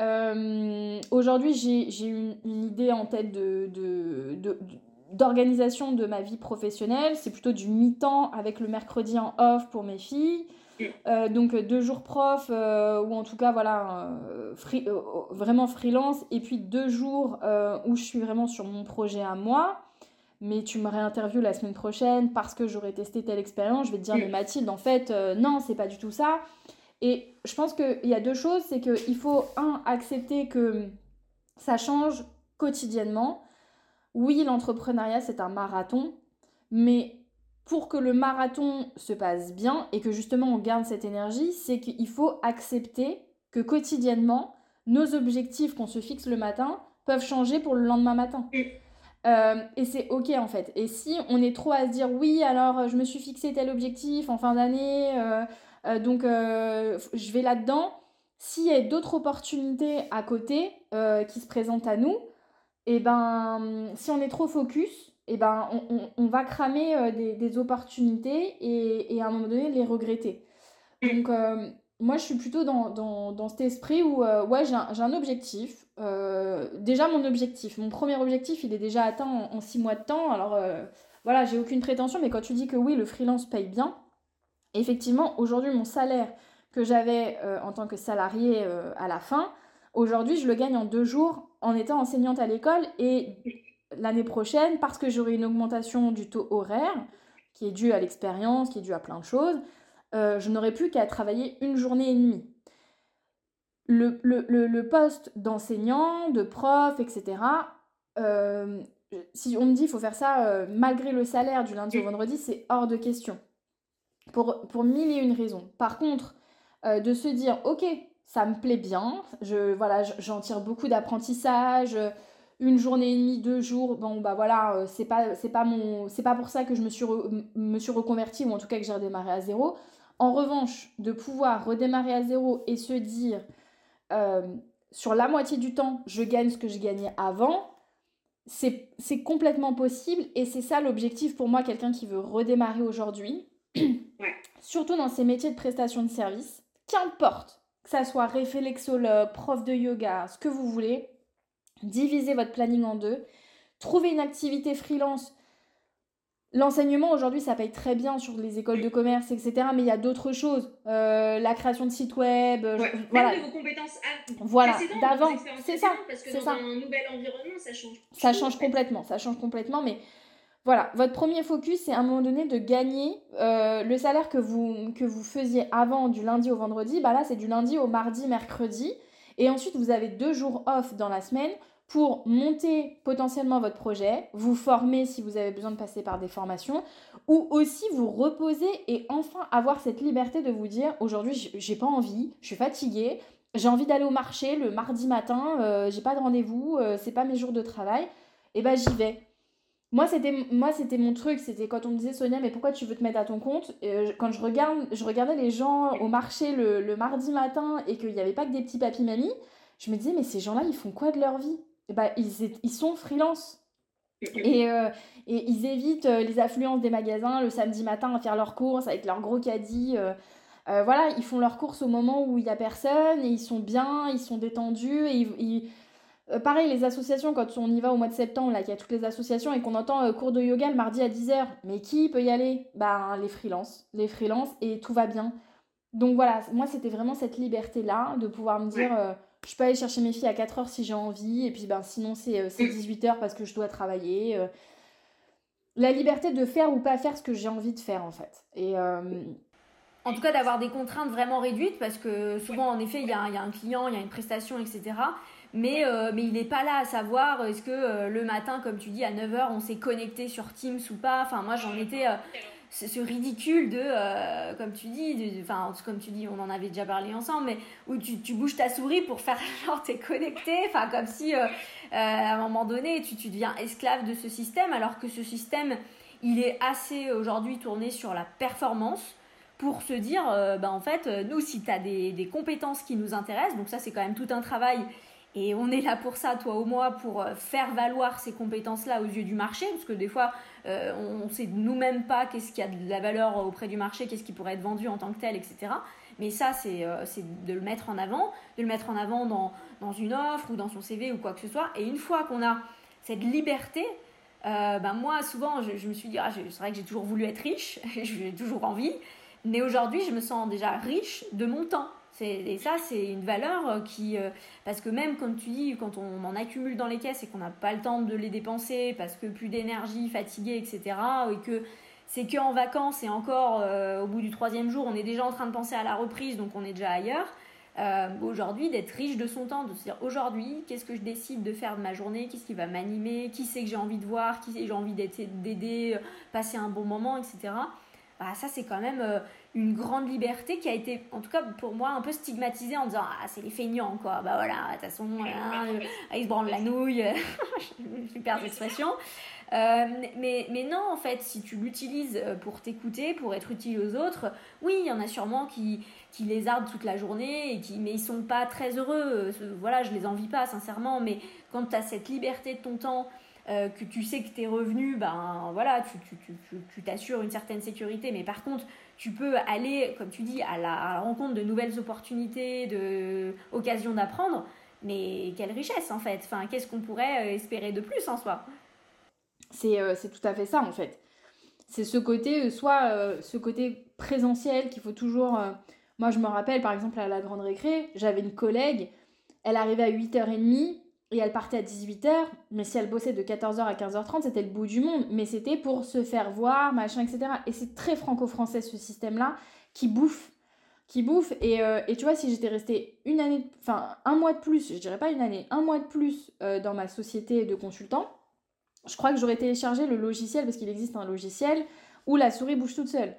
Euh, aujourd'hui, j'ai une, une, idée en tête de, de, d'organisation de, ma vie professionnelle. C'est plutôt du mi-temps avec le mercredi en off pour mes filles. donc deux jours prof ou en tout cas voilà vraiment freelance et puis deux jours où je suis vraiment sur mon projet à moi mais tu me réinterviews la semaine prochaine parce que j'aurais testé telle expérience, je vais te dire, mais Mathilde, en fait, euh, non, c'est pas du tout ça. Et je pense qu'il y a deux choses, c'est qu'il faut, un, accepter que ça change quotidiennement. Oui, l'entrepreneuriat, c'est un marathon, mais pour que le marathon se passe bien et que justement on garde cette énergie, c'est qu'il faut accepter que quotidiennement, nos objectifs qu'on se fixe le matin peuvent changer pour le lendemain matin. Euh, et c'est ok en fait. Et si on est trop à se dire oui, alors je me suis fixé tel objectif en fin d'année, euh, euh, donc je vais là-dedans. S'il y a d'autres opportunités à côté qui se présentent à nous, et eh ben si on est trop focus, et eh ben on, on, va cramer des, des, opportunités et, et, à un moment donné les regretter. Donc moi, je suis plutôt dans, dans, dans cet esprit où, euh, ouais, j'ai un, un, objectif. Euh, déjà, mon objectif, mon premier objectif, il est déjà atteint en, six mois de temps. Alors, euh, voilà, j'ai aucune prétention, mais quand tu dis que oui, le freelance paye bien, effectivement, aujourd'hui, mon salaire que j'avais en tant que salarié à la fin, aujourd'hui, je le gagne en deux jours en étant enseignante à l'école. Et l'année prochaine, parce que j'aurai une augmentation du taux horaire, qui est due à l'expérience, qui est due à plein de choses, euh, je n'aurais plus qu'à travailler une journée et demie. Le, le, poste d'enseignant, de prof, etc., euh, si on me dit qu'il faut faire ça euh, malgré le salaire du lundi au vendredi, c'est hors de question. Pour, pour mille et une raisons. Par contre, de se dire, ok, ça me plaît bien, je, voilà, j'en tire beaucoup d'apprentissage, une journée et demie, deux jours, bon bah voilà, c'est pas, c'est pas, mon, c'est pas pour ça que je me suis, me suis reconvertie ou en tout cas que j'ai redémarré à zéro. En revanche, de pouvoir redémarrer à zéro et se dire euh, sur la moitié du temps, je gagne ce que je gagnais avant, c'est complètement possible et c'est ça l'objectif pour moi, quelqu'un qui veut redémarrer aujourd'hui, surtout dans ces métiers de prestation de service, qu'importe que ça soit réflexologue, prof de yoga, ce que vous voulez, divisez votre planning en deux, trouvez une activité freelance L'enseignement aujourd'hui, ça paye très bien sur les écoles de commerce, etc. Mais il y a d'autres choses. Euh, la création de sites web. Euh, voilà. Même de vos compétences voilà, d'avant. C'est ça. Parce que dans un nouvel environnement, ça change. Ça change complètement. Ça change complètement. Mais voilà, votre premier focus, c'est à un moment donné de gagner euh, le salaire que vous, faisiez avant du lundi au vendredi. Bah là, c'est du lundi au mardi, mercredi. Et ensuite, vous avez deux jours off dans la semaine pour monter potentiellement votre projet, vous former si vous avez besoin de passer par des formations, ou aussi vous reposer et enfin avoir cette liberté de vous dire aujourd'hui j'ai pas envie, je suis fatiguée, j'ai envie d'aller au marché le mardi matin, euh, j'ai pas de rendez-vous, euh, c'est pas mes jours de travail, et ben j'y vais. Moi c'était moi c'était mon truc, c'était quand on me disait Sonia mais pourquoi tu veux te mettre à ton compte? Euh, Quand je regarde je regardais les gens au marché le, le mardi matin et qu'il n'y avait pas que des petits papis mamies, je me disais mais ces gens-là ils font quoi de leur vie? Bah, ils, ils sont freelance. Et, euh, et, ils évitent euh, les affluences des magasins le samedi matin à faire leurs courses avec leurs gros caddies. Euh, voilà, ils font leurs courses au moment où il n'y a personne et ils sont bien, ils sont détendus. Et ils, pareil, les associations, quand on y va au mois de septembre, là, qu'il y a toutes les associations et qu'on entend cours de yoga le mardi à 10h, mais qui peut y aller? Ben, les freelances. Les freelances et tout va bien. Donc voilà, moi, c'était vraiment cette liberté-là de pouvoir me dire je peux aller chercher mes filles à 4 heures si j'ai envie, et puis ben, sinon c'est 18 euh, heures parce que je dois travailler. Euh. La liberté de faire ou pas faire ce que j'ai envie de faire en fait. Et, euh, En tout cas, d'avoir des contraintes vraiment réduites parce que souvent, en effet, il y a, un client, il y a une prestation, etc. Mais, mais il n'est pas là à savoir est-ce que le matin, comme tu dis, à 9h, on s'est connecté sur Teams ou pas. Enfin, moi, j'en étais ce ridicule de, euh, comme tu dis, enfin, comme tu dis, on en avait déjà parlé ensemble, mais où tu, tu bouges ta souris pour faire genre t'es connecté, enfin, comme si euh, euh, à un moment donné tu, tu deviens esclave de ce système, alors que ce système, il est assez aujourd'hui tourné sur la performance pour se dire, bah, en fait, nous, si tu as des, des, compétences qui nous intéressent, donc ça, c'est quand même tout un travail et on est là pour ça, toi ou moi, pour euh, faire valoir ces compétences-là aux yeux du marché, parce que des fois, euh, on ne sait nous-mêmes pas qu'est-ce qui a de la valeur auprès du marché, qu'est-ce qui pourrait être vendu en tant que tel, etc. Mais ça, euh, c'est de le mettre en avant, de le mettre en avant dans, dans, une offre ou dans son CV ou quoi que ce soit. Et une fois qu'on a cette liberté, ben moi, souvent, je, me suis dit, ah, c'est vrai que j'ai toujours voulu être riche, j'ai toujours envie, mais aujourd'hui, je me sens déjà riche de mon temps. Et ça, c'est une valeur euh, qui. Euh, parce que même, comme tu dis, quand on en accumule dans les caisses et qu'on n'a pas le temps de les dépenser parce que plus d'énergie, fatigué, etc., et que c'est qu'en vacances et encore euh, au bout du troisième jour, on est déjà en train de penser à la reprise, donc on est déjà ailleurs. aujourd'hui, d'être riche de son temps, de se dire aujourd'hui, qu'est-ce que je décide de faire de ma journée, qu'est-ce qui va m'animer, qui c'est que j'ai envie de voir, qui c'est que j'ai envie d'aider, passer un bon moment, etc. Bah, ça, c'est quand même une grande liberté qui a été, en tout cas pour moi, un peu stigmatisée en disant Ah, c'est les feignants, quoi. Bah voilà, de toute façon, euh, ils se branlent la nouille. Super expression. Euh, mais, mais non, en fait, si tu l'utilises pour t'écouter, pour être utile aux autres, oui, il y en a sûrement qui, qui lézardent toute la journée, et qui, mais ils sont pas très heureux. Voilà, je les envie pas, sincèrement, mais quand tu as cette liberté de ton temps, que tu sais que tes revenus, ben voilà, tu t'assures une certaine sécurité, mais par contre, tu peux aller, comme tu dis, à la, rencontre de nouvelles opportunités, de occasions d'apprendre. Mais quelle richesse en fait enfin, Qu'est-ce qu'on pourrait espérer de plus en soi? C'est tout à fait ça en fait. C'est ce côté, soit ce côté présentiel qu'il faut toujours moi, je me rappelle, par exemple, à la grande récré, j'avais une collègue, elle arrivait à 8h30 et elle partait à 18h, mais si elle bossait de 14h à 15h30, c'était le bout du monde, mais c'était pour se faire voir, machin, etc. Et c'est très franco-français ce système-là, qui bouffe qui bouffe. Et, euh, et, tu vois, si j'étais restée une année, enfin un mois de plus, je dirais pas une année, un mois de plus euh, dans ma société de consultant, je crois que j'aurais téléchargé le logiciel, parce qu'il existe un logiciel où la souris bouge toute seule.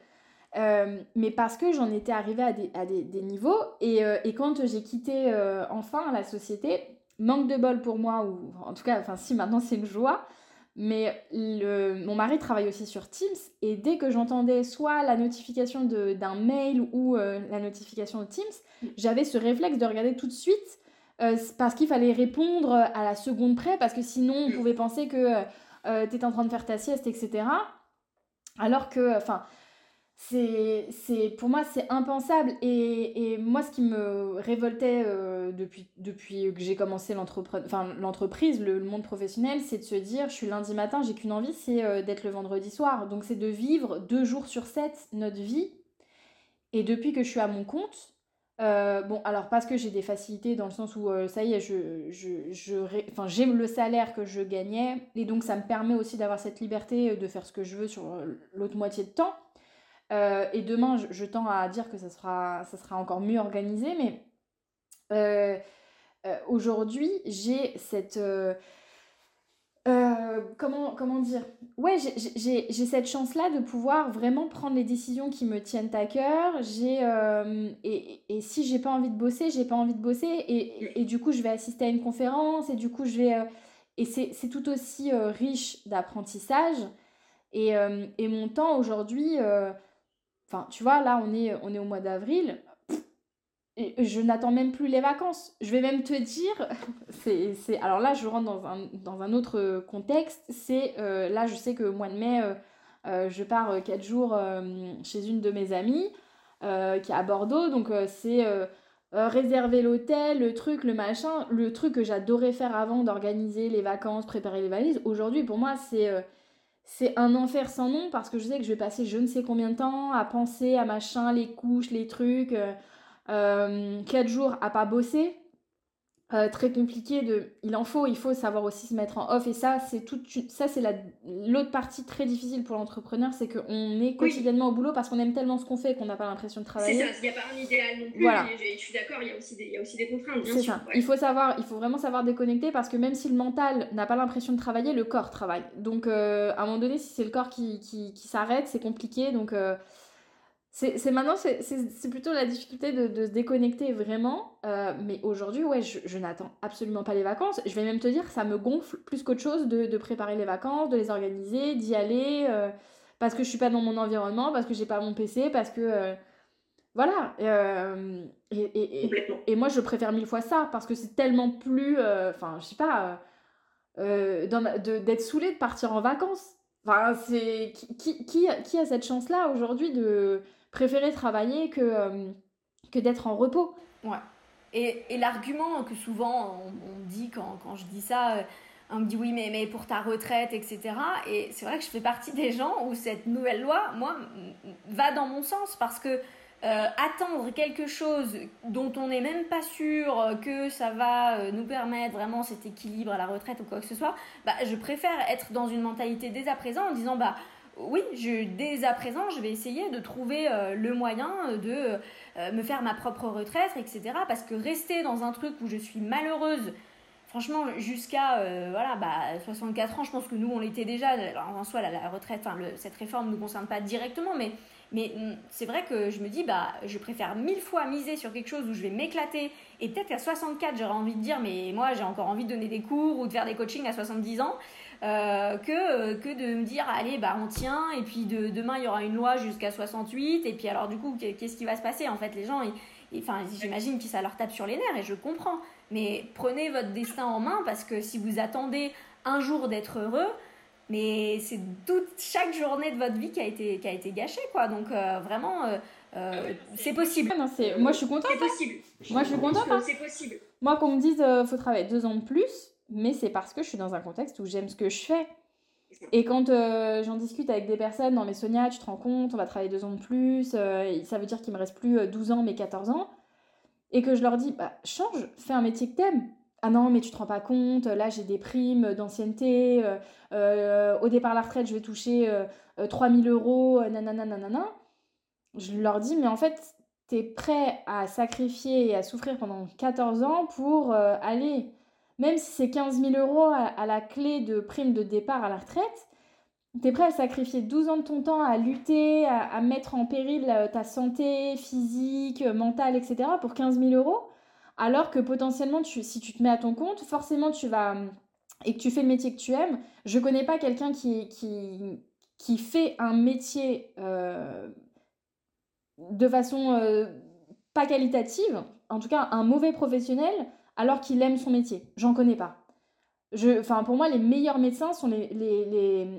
Euh, mais parce que j'en étais arrivée à des, à des, des niveaux. Et, et quand j'ai quitté enfin la société, manque de bol pour moi, ou en tout cas, enfin si maintenant c'est une joie, mais le, mon mari travaille aussi sur Teams, et dès que j'entendais soit la notification d'un mail ou la notification de Teams, j'avais ce réflexe de regarder tout de suite, parce qu'il fallait répondre à la seconde près, parce que sinon on pouvait penser que tu étais en train de faire ta sieste, etc. Alors que, enfin, c'est, c'est, pour moi, c'est impensable. Et, et, moi, ce qui me révoltait euh, depuis, depuis que j'ai commencé enfin, l'entreprise, le, monde professionnel, c'est de se dire, je suis lundi matin, j'ai qu'une envie, c'est euh, d'être le vendredi soir. Donc, c'est de vivre deux jours sur sept notre vie. Et depuis que je suis à mon compte, euh, bon, alors parce que j'ai des facilités dans le sens où ça y est, je, je, je j'aime le salaire que je gagnais et donc ça me permet aussi d'avoir cette liberté de faire ce que je veux sur l'autre moitié de temps. Euh, et demain, je, tends à dire que ça sera, ça sera encore mieux organisé, mais euh, euh, aujourd'hui, j'ai cette... comment, comment dire? Ouais, j'ai cette chance-là de pouvoir vraiment prendre les décisions qui me tiennent à cœur. Et, et, si j'ai pas envie de bosser, j'ai pas envie de bosser. Et, du coup, je vais assister à une conférence et du coup, je vais. et c'est tout aussi riche d'apprentissage. Et, mon temps aujourd'hui, Enfin, tu vois, là, on est, on est au mois d'avril. Et je n'attends même plus les vacances. Je vais même te dire, c'est, alors là, je rentre dans un, dans un autre contexte. C'est euh, là, je sais que au mois de mai, euh, euh, je pars 4 jours chez une de mes amies qui est à Bordeaux. Donc, c'est réserver l'hôtel, le truc, le machin, le truc que j'adorais faire avant d'organiser les vacances, préparer les valises. Aujourd'hui, pour moi, c'est c'est un enfer sans nom parce que je sais que je vais passer je ne sais combien de temps à penser à machin, les couches, les trucs, euh, euh, quatre jours à pas bosser. Euh, très compliqué de il en faut il faut savoir aussi se mettre en off. Et ça c'est tout ça c'est l'autre partie très difficile pour l'entrepreneur c'est qu'on est quotidiennement au boulot parce qu'on aime tellement ce qu'on fait qu'on n'a pas l'impression de travailler. C'est ça il n'y a pas un idéal non plus voilà. je, suis d'accord il y a aussi des, il y a aussi des contraintes bien sûr ça. il faut savoir il faut vraiment savoir déconnecter parce que même si le mental n'a pas l'impression de travailler le corps travaille. Donc euh, à un moment donné si c'est le corps qui, qui, qui s'arrête c'est compliqué. Donc euh, c'est maintenant, c'est plutôt la difficulté de, de se déconnecter vraiment. Euh, mais aujourd'hui, ouais, je, je n'attends absolument pas les vacances. Je vais même te dire, ça me gonfle plus qu'autre chose de, de, préparer les vacances, de les organiser, d'y aller, euh, parce que je suis pas dans mon environnement, parce que j'ai pas mon PC, parce que. Euh, voilà. Et, et, et, et, moi, je préfère mille fois ça, parce que c'est tellement plus. Enfin, je sais pas. d'être saoulé de partir en vacances. Enfin, c'est. Qui, qui, qui a cette chance-là aujourd'hui de préférer travailler que, euh, que d'être en repos. Ouais. Et, et l'argument que souvent on, dit quand, quand, je dis ça, euh, on me dit oui, mais, mais pour ta retraite, etc. Et c'est vrai que je fais partie des gens où cette nouvelle loi, moi, va dans mon sens parce que euh, attendre quelque chose dont on n'est même pas sûr que ça va nous permettre vraiment cet équilibre à la retraite ou quoi que ce soit, bah, je préfère être dans une mentalité dès à présent en disant bah oui, je, dès à présent, je vais essayer de trouver euh, le moyen de euh, me faire ma propre retraite, etc. Parce que rester dans un truc où je suis malheureuse, franchement, jusqu'à euh, voilà, bah, 64 ans, je pense que nous, on l'était déjà. En soi, la, retraite, cette réforme ne nous concerne pas directement, mais, mm, c'est vrai que je me dis, bah, je préfère mille fois miser sur quelque chose où je vais m'éclater. Et peut-être qu'à 64, j'aurais envie de dire, mais moi, j'ai encore envie de donner des cours ou de faire des coachings à 70 ans. Euh, que, euh, que de me dire allez bah on tient et puis de, demain il y aura une loi jusqu'à 68 et puis alors du coup qu'est-ce qui va se passer? En fait les gens enfin j'imagine que ça leur tape sur les nerfs et je comprends mais prenez votre destin en main parce que si vous attendez un jour d'être heureux, mais c'est toute chaque journée de votre vie qui a été, qui a été gâchée, quoi. Donc vraiment, c'est possible. Non, moi, je suis contente. C'est possible. Moi, je suis contente. Hein. C'est possible. Moi, qu'on me dise, euh, faut travailler deux ans de plus, mais c'est parce que je suis dans un contexte où j'aime ce que je fais. Et quand euh, j'en discute avec des personnes, non mais Sonia, tu te rends compte, on va travailler deux ans de plus, euh, ça veut dire qu'il me reste plus 12 ans mais 14 ans, et que je leur dis, bah change, fais un métier que t'aimes. Ah non, mais tu te rends pas compte, là j'ai des primes d'ancienneté, au départ à la retraite je vais toucher 3000 euros, nanana, nanana. Je leur dis, mais en fait, t'es prêt à sacrifier et à souffrir pendant 14 ans pour aller même si c'est 15 000 euros à, la clé de prime de départ à la retraite, tu es prêt à sacrifier 12 ans de ton temps à lutter, à, mettre en péril euh, ta santé physique, euh, mentale, etc. pour 15 000 euros, alors que potentiellement, si tu te mets à ton compte, forcément, tu vas et que tu fais le métier que tu aimes. Je connais pas quelqu'un qui, qui, qui fait un métier euh, de façon pas qualitative, en tout cas un mauvais professionnel, alors qu'il aime son métier. J'en connais pas. Je, pour moi, les meilleurs médecins sont les,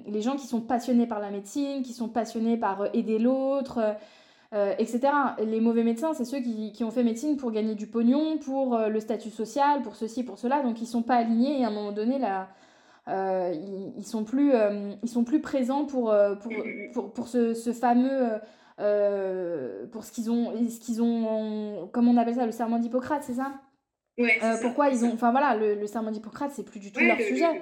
les, gens qui sont passionnés par la médecine, qui sont passionnés par euh, aider l'autre, euh, euh, etc. Les mauvais médecins, c'est ceux qui, ont fait médecine pour gagner du pognon, pour le statut social, pour ceci, pour cela. Donc, ils sont pas alignés et à un moment donné, là, ils, ils, sont plus, ils sont plus présents pour, pour, pour, ce, ce, fameux... pour ce qu'ils ont, ce qu'ils ont, comment on appelle ça, le serment d'Hippocrate, c'est ça? Euh, pourquoi ils ont. Enfin voilà, le, le serment d'Hippocrate, c'est plus du tout leur sujet. Hein.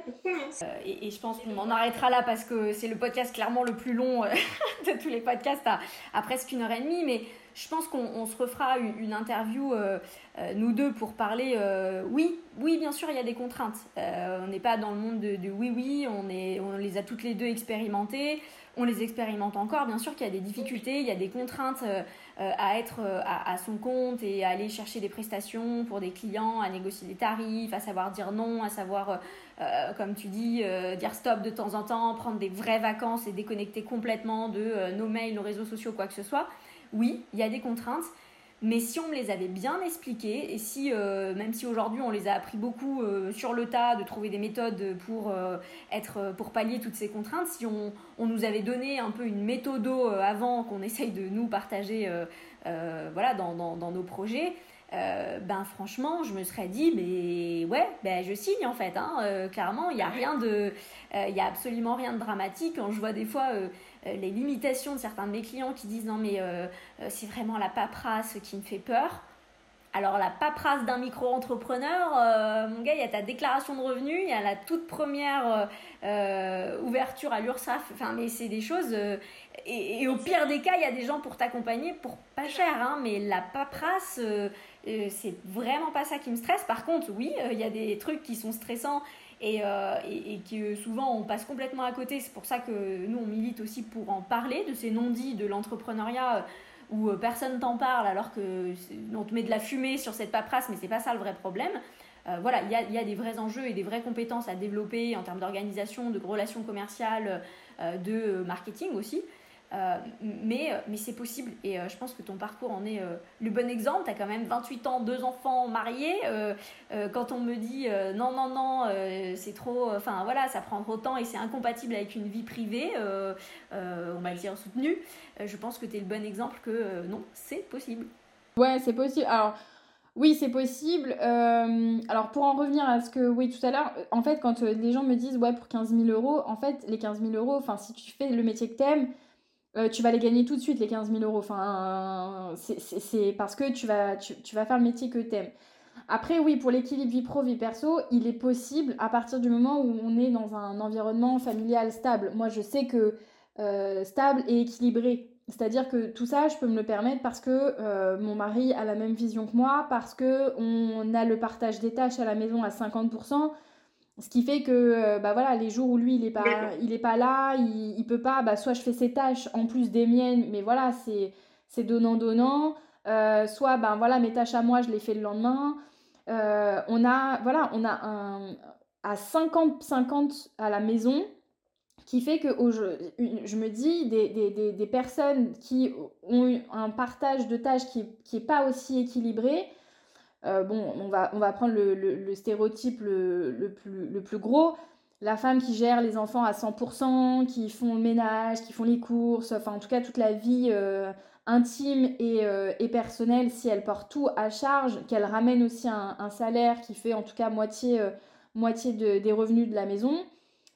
Euh, et, je pense qu'on en arrêtera là parce que c'est le podcast clairement le plus long euh, de tous les podcasts à, à, presque une heure et demie. Mais je pense qu'on se refera une, interview, nous deux, pour parler. oui, oui, bien sûr, il y a des contraintes. on n'est pas dans le monde de, de, oui, oui, on, est, on les a toutes les deux expérimentées on les expérimente encore. Bien sûr qu'il y a des difficultés, il y a des contraintes à être euh, à, son compte et à aller chercher des prestations pour des clients, à négocier des tarifs, à savoir dire non, à savoir, comme tu dis, dire stop de temps en temps, prendre des vraies vacances et déconnecter complètement de nos mails, nos réseaux sociaux, quoi que ce soit. Oui, il y a des contraintes. Mais si on me les avait bien expliquées, et si, euh, même si aujourd'hui on les a appris beaucoup euh, sur le tas, de trouver des méthodes pour, euh, être, pour pallier toutes ces contraintes, si on, on, nous avait donné un peu une méthode avant qu'on essaye de nous partager voilà, dans, dans, dans, nos projets, ben franchement, je me serais dit, mais ouais, ben je signe en fait. Hein, clairement, il n'y a rien de, il y a absolument rien de dramatique. Quand je vois des fois les limitations de certains de mes clients qui disent non mais euh, euh, c'est vraiment la paperasse qui me fait peur. Alors la paperasse d'un micro-entrepreneur, mon gars, il y a ta déclaration de revenus, il y a la toute première ouverture à l'URSSAF, enfin mais c'est des choses... Et, au pire des cas, il y a des gens pour t'accompagner pour pas cher, hein, mais la paperasse, c'est vraiment pas ça qui me stresse. Par contre, oui, il y a des trucs qui sont stressants euh, et, que souvent on passe complètement à côté. C'est pour ça que nous on milite aussi pour en parler de ces non-dits de l'entrepreneuriat euh, où euh, personne t'en parle alors que on te met de la fumée sur cette paperasse, mais c'est pas ça le vrai problème. voilà, il y a, des vrais enjeux et des vraies compétences à développer en termes d'organisation, de relations commerciales, de marketing aussi. Euh, mais euh, mais c'est possible et euh, je pense que ton parcours en est le bon exemple. Tu as quand même 28 ans, deux enfants mariés. quand on me dit non, non, non, c'est trop, enfin voilà, ça prend trop de temps et c'est incompatible avec une vie privée, on va dire soutenue, je pense que tu es le bon exemple que non, c'est possible. Ouais, c'est possible. Alors. Oui, c'est possible. alors, pour en revenir à ce que, oui, tout à l'heure, en fait, quand les gens me disent, ouais, pour 15 000 euros, en fait, les 15 000 euros, enfin, si tu fais le métier que t'aimes, euh, tu vas les gagner tout de suite, les 15 000 euros. Enfin, c'est parce que tu vas, tu, vas faire le métier que tu aimes. Après, oui, pour l'équilibre vie pro, vie perso, il est possible à partir du moment où on est dans un environnement familial stable. Moi, je sais que euh, stable et équilibré. C'est-à-dire que tout ça, je peux me le permettre parce que euh, mon mari a la même vision que moi, parce que on a le partage des tâches à la maison à 50%. Ce qui fait que euh, bah voilà, les jours où lui il est pas, il est pas là, il, il peut pas, bah soit je fais ses tâches en plus des miennes, mais voilà, c'est, c'est donnant-donnant. Euh, soit ben voilà, mes tâches à moi, je les fais le lendemain. Euh, on a, voilà, on a un, à 50-50 à la maison qui fait que je, je me dis des, des, des, des, personnes qui ont un partage de tâches qui n'est pas aussi équilibré, euh, bon, on va, on va prendre le, le, stéréotype le, le, plus, le plus gros. la femme qui gère les enfants à 100%, qui font le ménage, qui font les courses, enfin en tout cas toute la vie euh, intime euh, et, personnelle, si elle porte tout à charge, qu'elle ramène aussi un, salaire qui fait en tout cas moitié, moitié des revenus de la maison.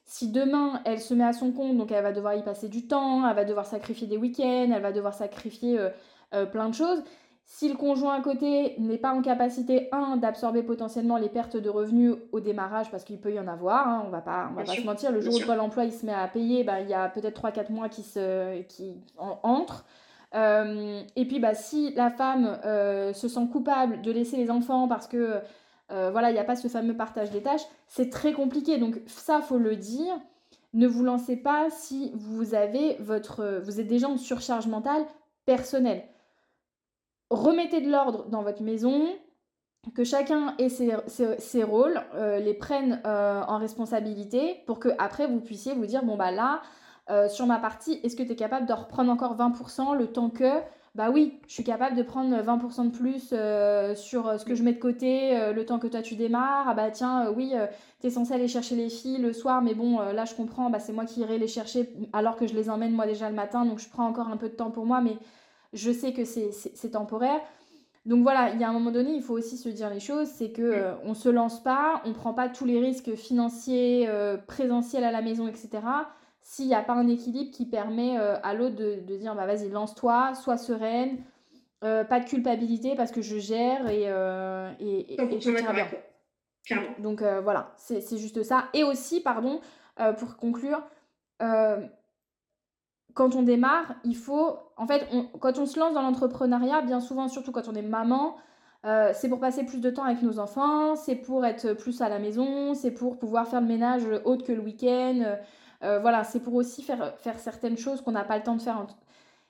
Si demain elle se met à son compte, donc elle va devoir y passer du temps, elle va devoir sacrifier des week-ends, elle va devoir sacrifier plein de choses, si le conjoint à côté n'est pas en capacité, un, d'absorber potentiellement les pertes de revenus au démarrage, parce qu'il peut y en avoir, hein, on va pas, on va pas se mentir, le jour où Pôle emploi il se met à payer, bah, il y a peut-être 3-4 mois qui, se, qui entrent. Euh, et puis bah, si la femme euh, se sent coupable de laisser les enfants parce que euh, voilà, il n'y a pas ce fameux partage des tâches, c'est très compliqué. Donc ça, faut le dire. Ne vous lancez pas si vous avez votre, vous êtes déjà en surcharge mentale personnelle remettez de l'ordre dans votre maison, que chacun ait ses, rôles, euh, les prenne euh, en responsabilité pour que après vous puissiez vous dire bon bah là euh, sur ma partie est-ce que tu es capable de reprendre encore 20% le temps que bah oui je suis capable de prendre 20% de plus sur ce que je mets de côté le temps que toi tu démarres? Ah bah tiens oui tu es censé aller chercher les filles le soir mais bon là je comprends bah c'est moi qui irai les chercher alors que je les emmène moi déjà le matin donc je prends encore un peu de temps pour moi mais je sais que c'est temporaire. Donc voilà, il y a un moment donné, il faut aussi se dire les choses, c'est que euh, on se lance pas, on prend pas tous les risques financiers, euh, présentiels à la maison, etc. S'il n'y a pas un équilibre qui permet euh, à l'autre de, dire bah vas-y lance-toi, sois sereine, pas de culpabilité parce que je gère et, et, et, je tiens bien. Donc voilà, c'est juste ça. Et aussi, pardon, pour conclure, quand on démarre, il faut, en fait, quand on se lance dans l'entrepreneuriat, bien souvent, surtout quand on est maman, euh, c'est pour passer plus de temps avec nos enfants, c'est pour être plus à la maison, c'est pour pouvoir faire le ménage autre que le week-end. Euh, voilà, c'est pour aussi faire, faire certaines choses qu'on n'a pas le temps de faire.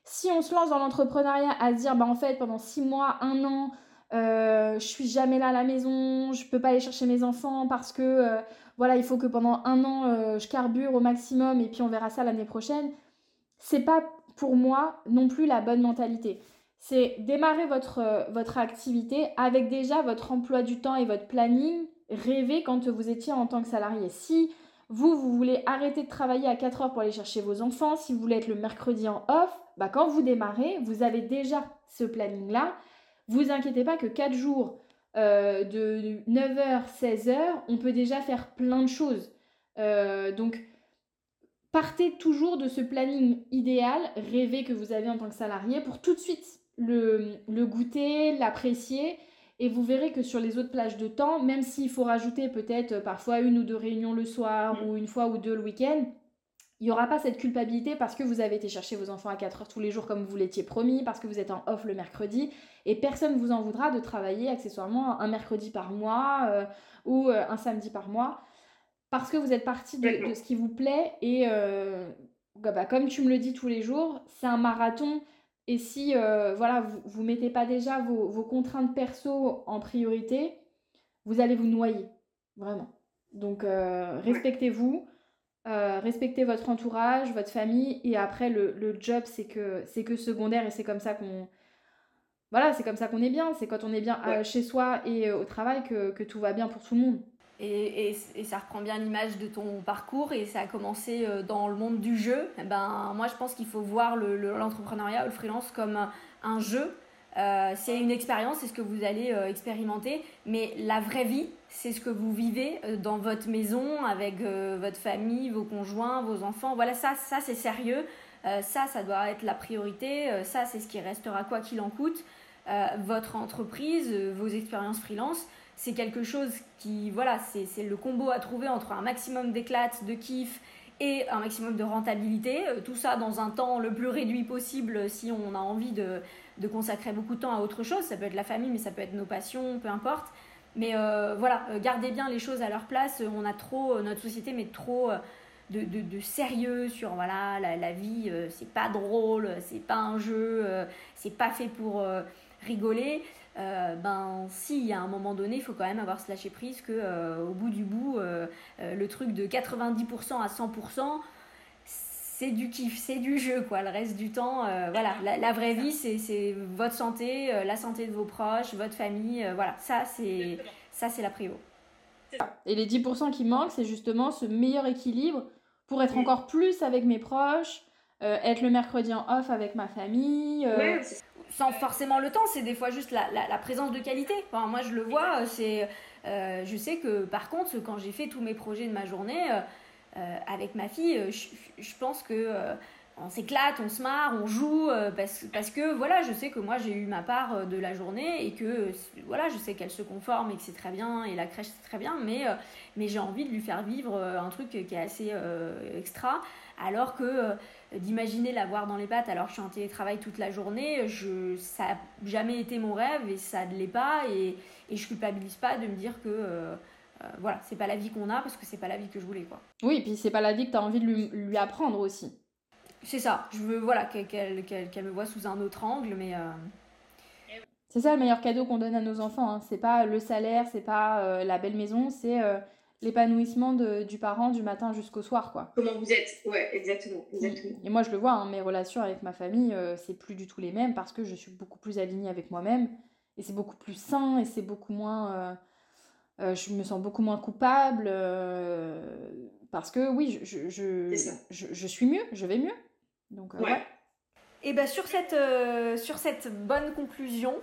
Si on se lance dans l'entrepreneuriat à se dire, bah en fait, pendant six mois, un an, euh, je suis jamais là à la maison, je peux pas aller chercher mes enfants parce que voilà, il faut que pendant un an, je carbure au maximum et puis on verra ça l'année prochaine c'est pas pour moi non plus la bonne mentalité. C'est démarrer votre, euh, votre activité avec déjà votre emploi du temps et votre planning rêvé quand vous étiez en tant que salarié. Si vous, vous voulez arrêter de travailler à 4 heures pour aller chercher vos enfants, si vous voulez être le mercredi en off, bah quand vous démarrez, vous avez déjà ce planning-là. Vous inquiétez pas que 4 jours euh, de 9h, 16h, on peut déjà faire plein de choses. Euh, donc, partez toujours de ce planning idéal, rêvé que vous avez en tant que salarié, pour tout de suite le, goûter, l'apprécier. Et vous verrez que sur les autres plages de temps, même s'il faut rajouter peut-être parfois une ou deux réunions le soir mm. ou une fois ou deux le week-end, il n'y aura pas cette culpabilité parce que vous avez été chercher vos enfants à 4 heures tous les jours comme vous l'étiez promis, parce que vous êtes en off le mercredi, et personne ne vous en voudra de travailler accessoirement un mercredi par mois euh, ou euh, un samedi par mois parce que vous êtes parti de, ce qui vous plaît et euh, bah, comme tu me le dis tous les jours, c'est un marathon et si euh, voilà vous ne mettez pas déjà vos, contraintes perso en priorité, vous allez vous noyer, vraiment. Donc euh, respectez-vous, respectez votre entourage, votre famille et après le, job c'est que c'est que secondaire et c'est comme ça qu'on voilà c'est comme ça qu'on est bien, c'est quand on est bien chez soi et au travail que tout va bien pour tout le monde. Et, et, ça reprend bien l'image de ton parcours et ça a commencé euh, dans le monde du jeu. Eh ben, moi, je pense qu'il faut voir l'entrepreneuriat le, ou le freelance comme un, jeu. Euh, c'est une expérience, c'est ce que vous allez euh, expérimenter, mais la vraie vie, c'est ce que vous vivez dans votre maison avec votre famille, vos conjoints, vos enfants. Voilà, ça, ça c'est sérieux. ça, ça doit être la priorité. ça, c'est ce qui restera quoi qu'il en coûte. votre entreprise, vos expériences freelance, c'est quelque chose qui, voilà, c'est le combo à trouver entre un maximum d'éclat, de kiff et un maximum de rentabilité. Euh, tout ça dans un temps le plus réduit possible si on a envie de, consacrer beaucoup de temps à autre chose. Ça peut être la famille, mais ça peut être nos passions, peu importe. Mais euh, voilà, euh, gardez bien les choses à leur place. On a trop, notre société met trop de, sérieux sur voilà, la vie, c'est pas drôle, c'est pas un jeu, c'est pas fait pour rigoler. Euh, ben si à un moment donné il faut quand même avoir ce lâcher prise que euh, au bout du bout euh, le truc de 90% à 100% c'est du kiff c'est du jeu quoi le reste du temps voilà. La, vraie vie c'est votre santé la santé de vos proches votre famille voilà. Ça c'est ça c'est la prio Et les 10% qui manquent, c'est justement ce meilleur équilibre pour être encore plus avec mes proches, euh, être le mercredi en off avec ma famille. Euh, sans forcément le temps, c'est des fois juste la, la, présence de qualité. Moi, je le vois, c'est, euh, je sais que par contre, quand j'ai fait tous mes projets de ma journée avec ma fille, je, pense que on s'éclate, on se marre, on joue, euh, parce, que voilà, je sais que moi j'ai eu ma part euh, de la journée et que voilà, je sais qu'elle se conforme et que c'est très bien et la crèche c'est très bien, euh, mais j'ai envie de lui faire vivre un truc qui est assez extra, alors que d'imaginer l'avoir dans les pattes alors que je suis en télétravail toute la journée, je, ça n'a jamais été mon rêve et ça ne l'est pas et, et je culpabilise pas de me dire que. voilà, c'est pas la vie qu'on a parce que c'est pas la vie que je voulais quoi. Oui, et puis c'est pas la vie que tu as envie de lui, lui apprendre aussi. C'est ça. Je veux voilà, qu'elle me voit sous un autre angle, mais. Euh, c'est ça le meilleur cadeau qu'on donne à nos enfants. Hein. C'est pas le salaire, c'est pas euh, la belle maison, c'est euh, l'épanouissement du parent du matin jusqu'au soir, quoi. Comment vous êtes Ouais, exactement, exactement. Et moi, je le vois, hein, mes relations avec ma famille, c'est plus du tout les mêmes parce que je suis beaucoup plus alignée avec moi-même et c'est beaucoup plus sain et c'est beaucoup moins. je me sens beaucoup moins coupable parce que oui, je, je, je, je, suis mieux, je vais mieux. Donc, euh, ouais. Et bien sur cette, euh, sur cette bonne conclusion,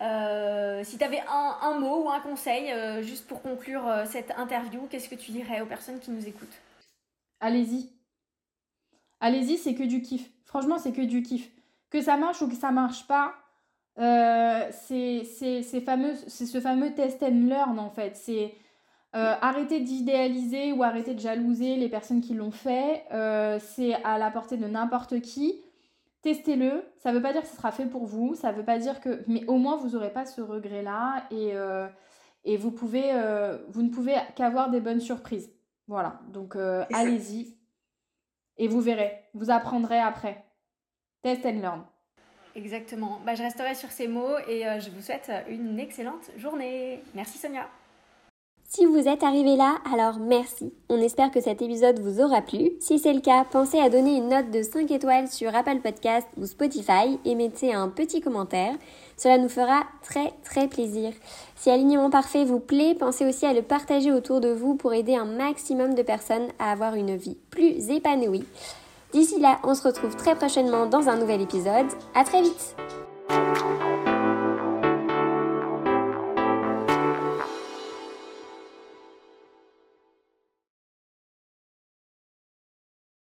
euh, si tu avais un, un, mot ou un conseil juste pour conclure cette interview, qu'est-ce que tu dirais aux personnes qui nous écoutent? Allez-y. Allez-y, c'est que du kiff. Franchement, c'est que du kiff. Que ça marche ou que ça marche pas, c'est ce fameux test and learn en fait. C'est euh, arrêtez d'idéaliser ou arrêtez de jalouser les personnes qui l'ont fait. Euh, c'est à la portée de n'importe qui. Testez-le. Ça ne veut pas dire que ce sera fait pour vous. Ça veut pas dire que. Mais au moins, vous n'aurez pas ce regret-là. Et, euh, et vous, pouvez, vous ne pouvez qu'avoir des bonnes surprises. Voilà. Donc, allez-y. Et vous verrez. Vous apprendrez après. Test and learn. Exactement. Bah, je resterai sur ces mots et je vous souhaite une excellente journée. Merci Sonia. Si vous êtes arrivé là, alors merci. On espère que cet épisode vous aura plu. Si c'est le cas, pensez à donner une note de 5 étoiles sur Apple Podcast ou Spotify et mettez un petit commentaire. Cela nous fera très très plaisir. Si Alignement Parfait vous plaît, pensez aussi à le partager autour de vous pour aider un maximum de personnes à avoir une vie plus épanouie. D'ici là, on se retrouve très prochainement dans un nouvel épisode. À très vite!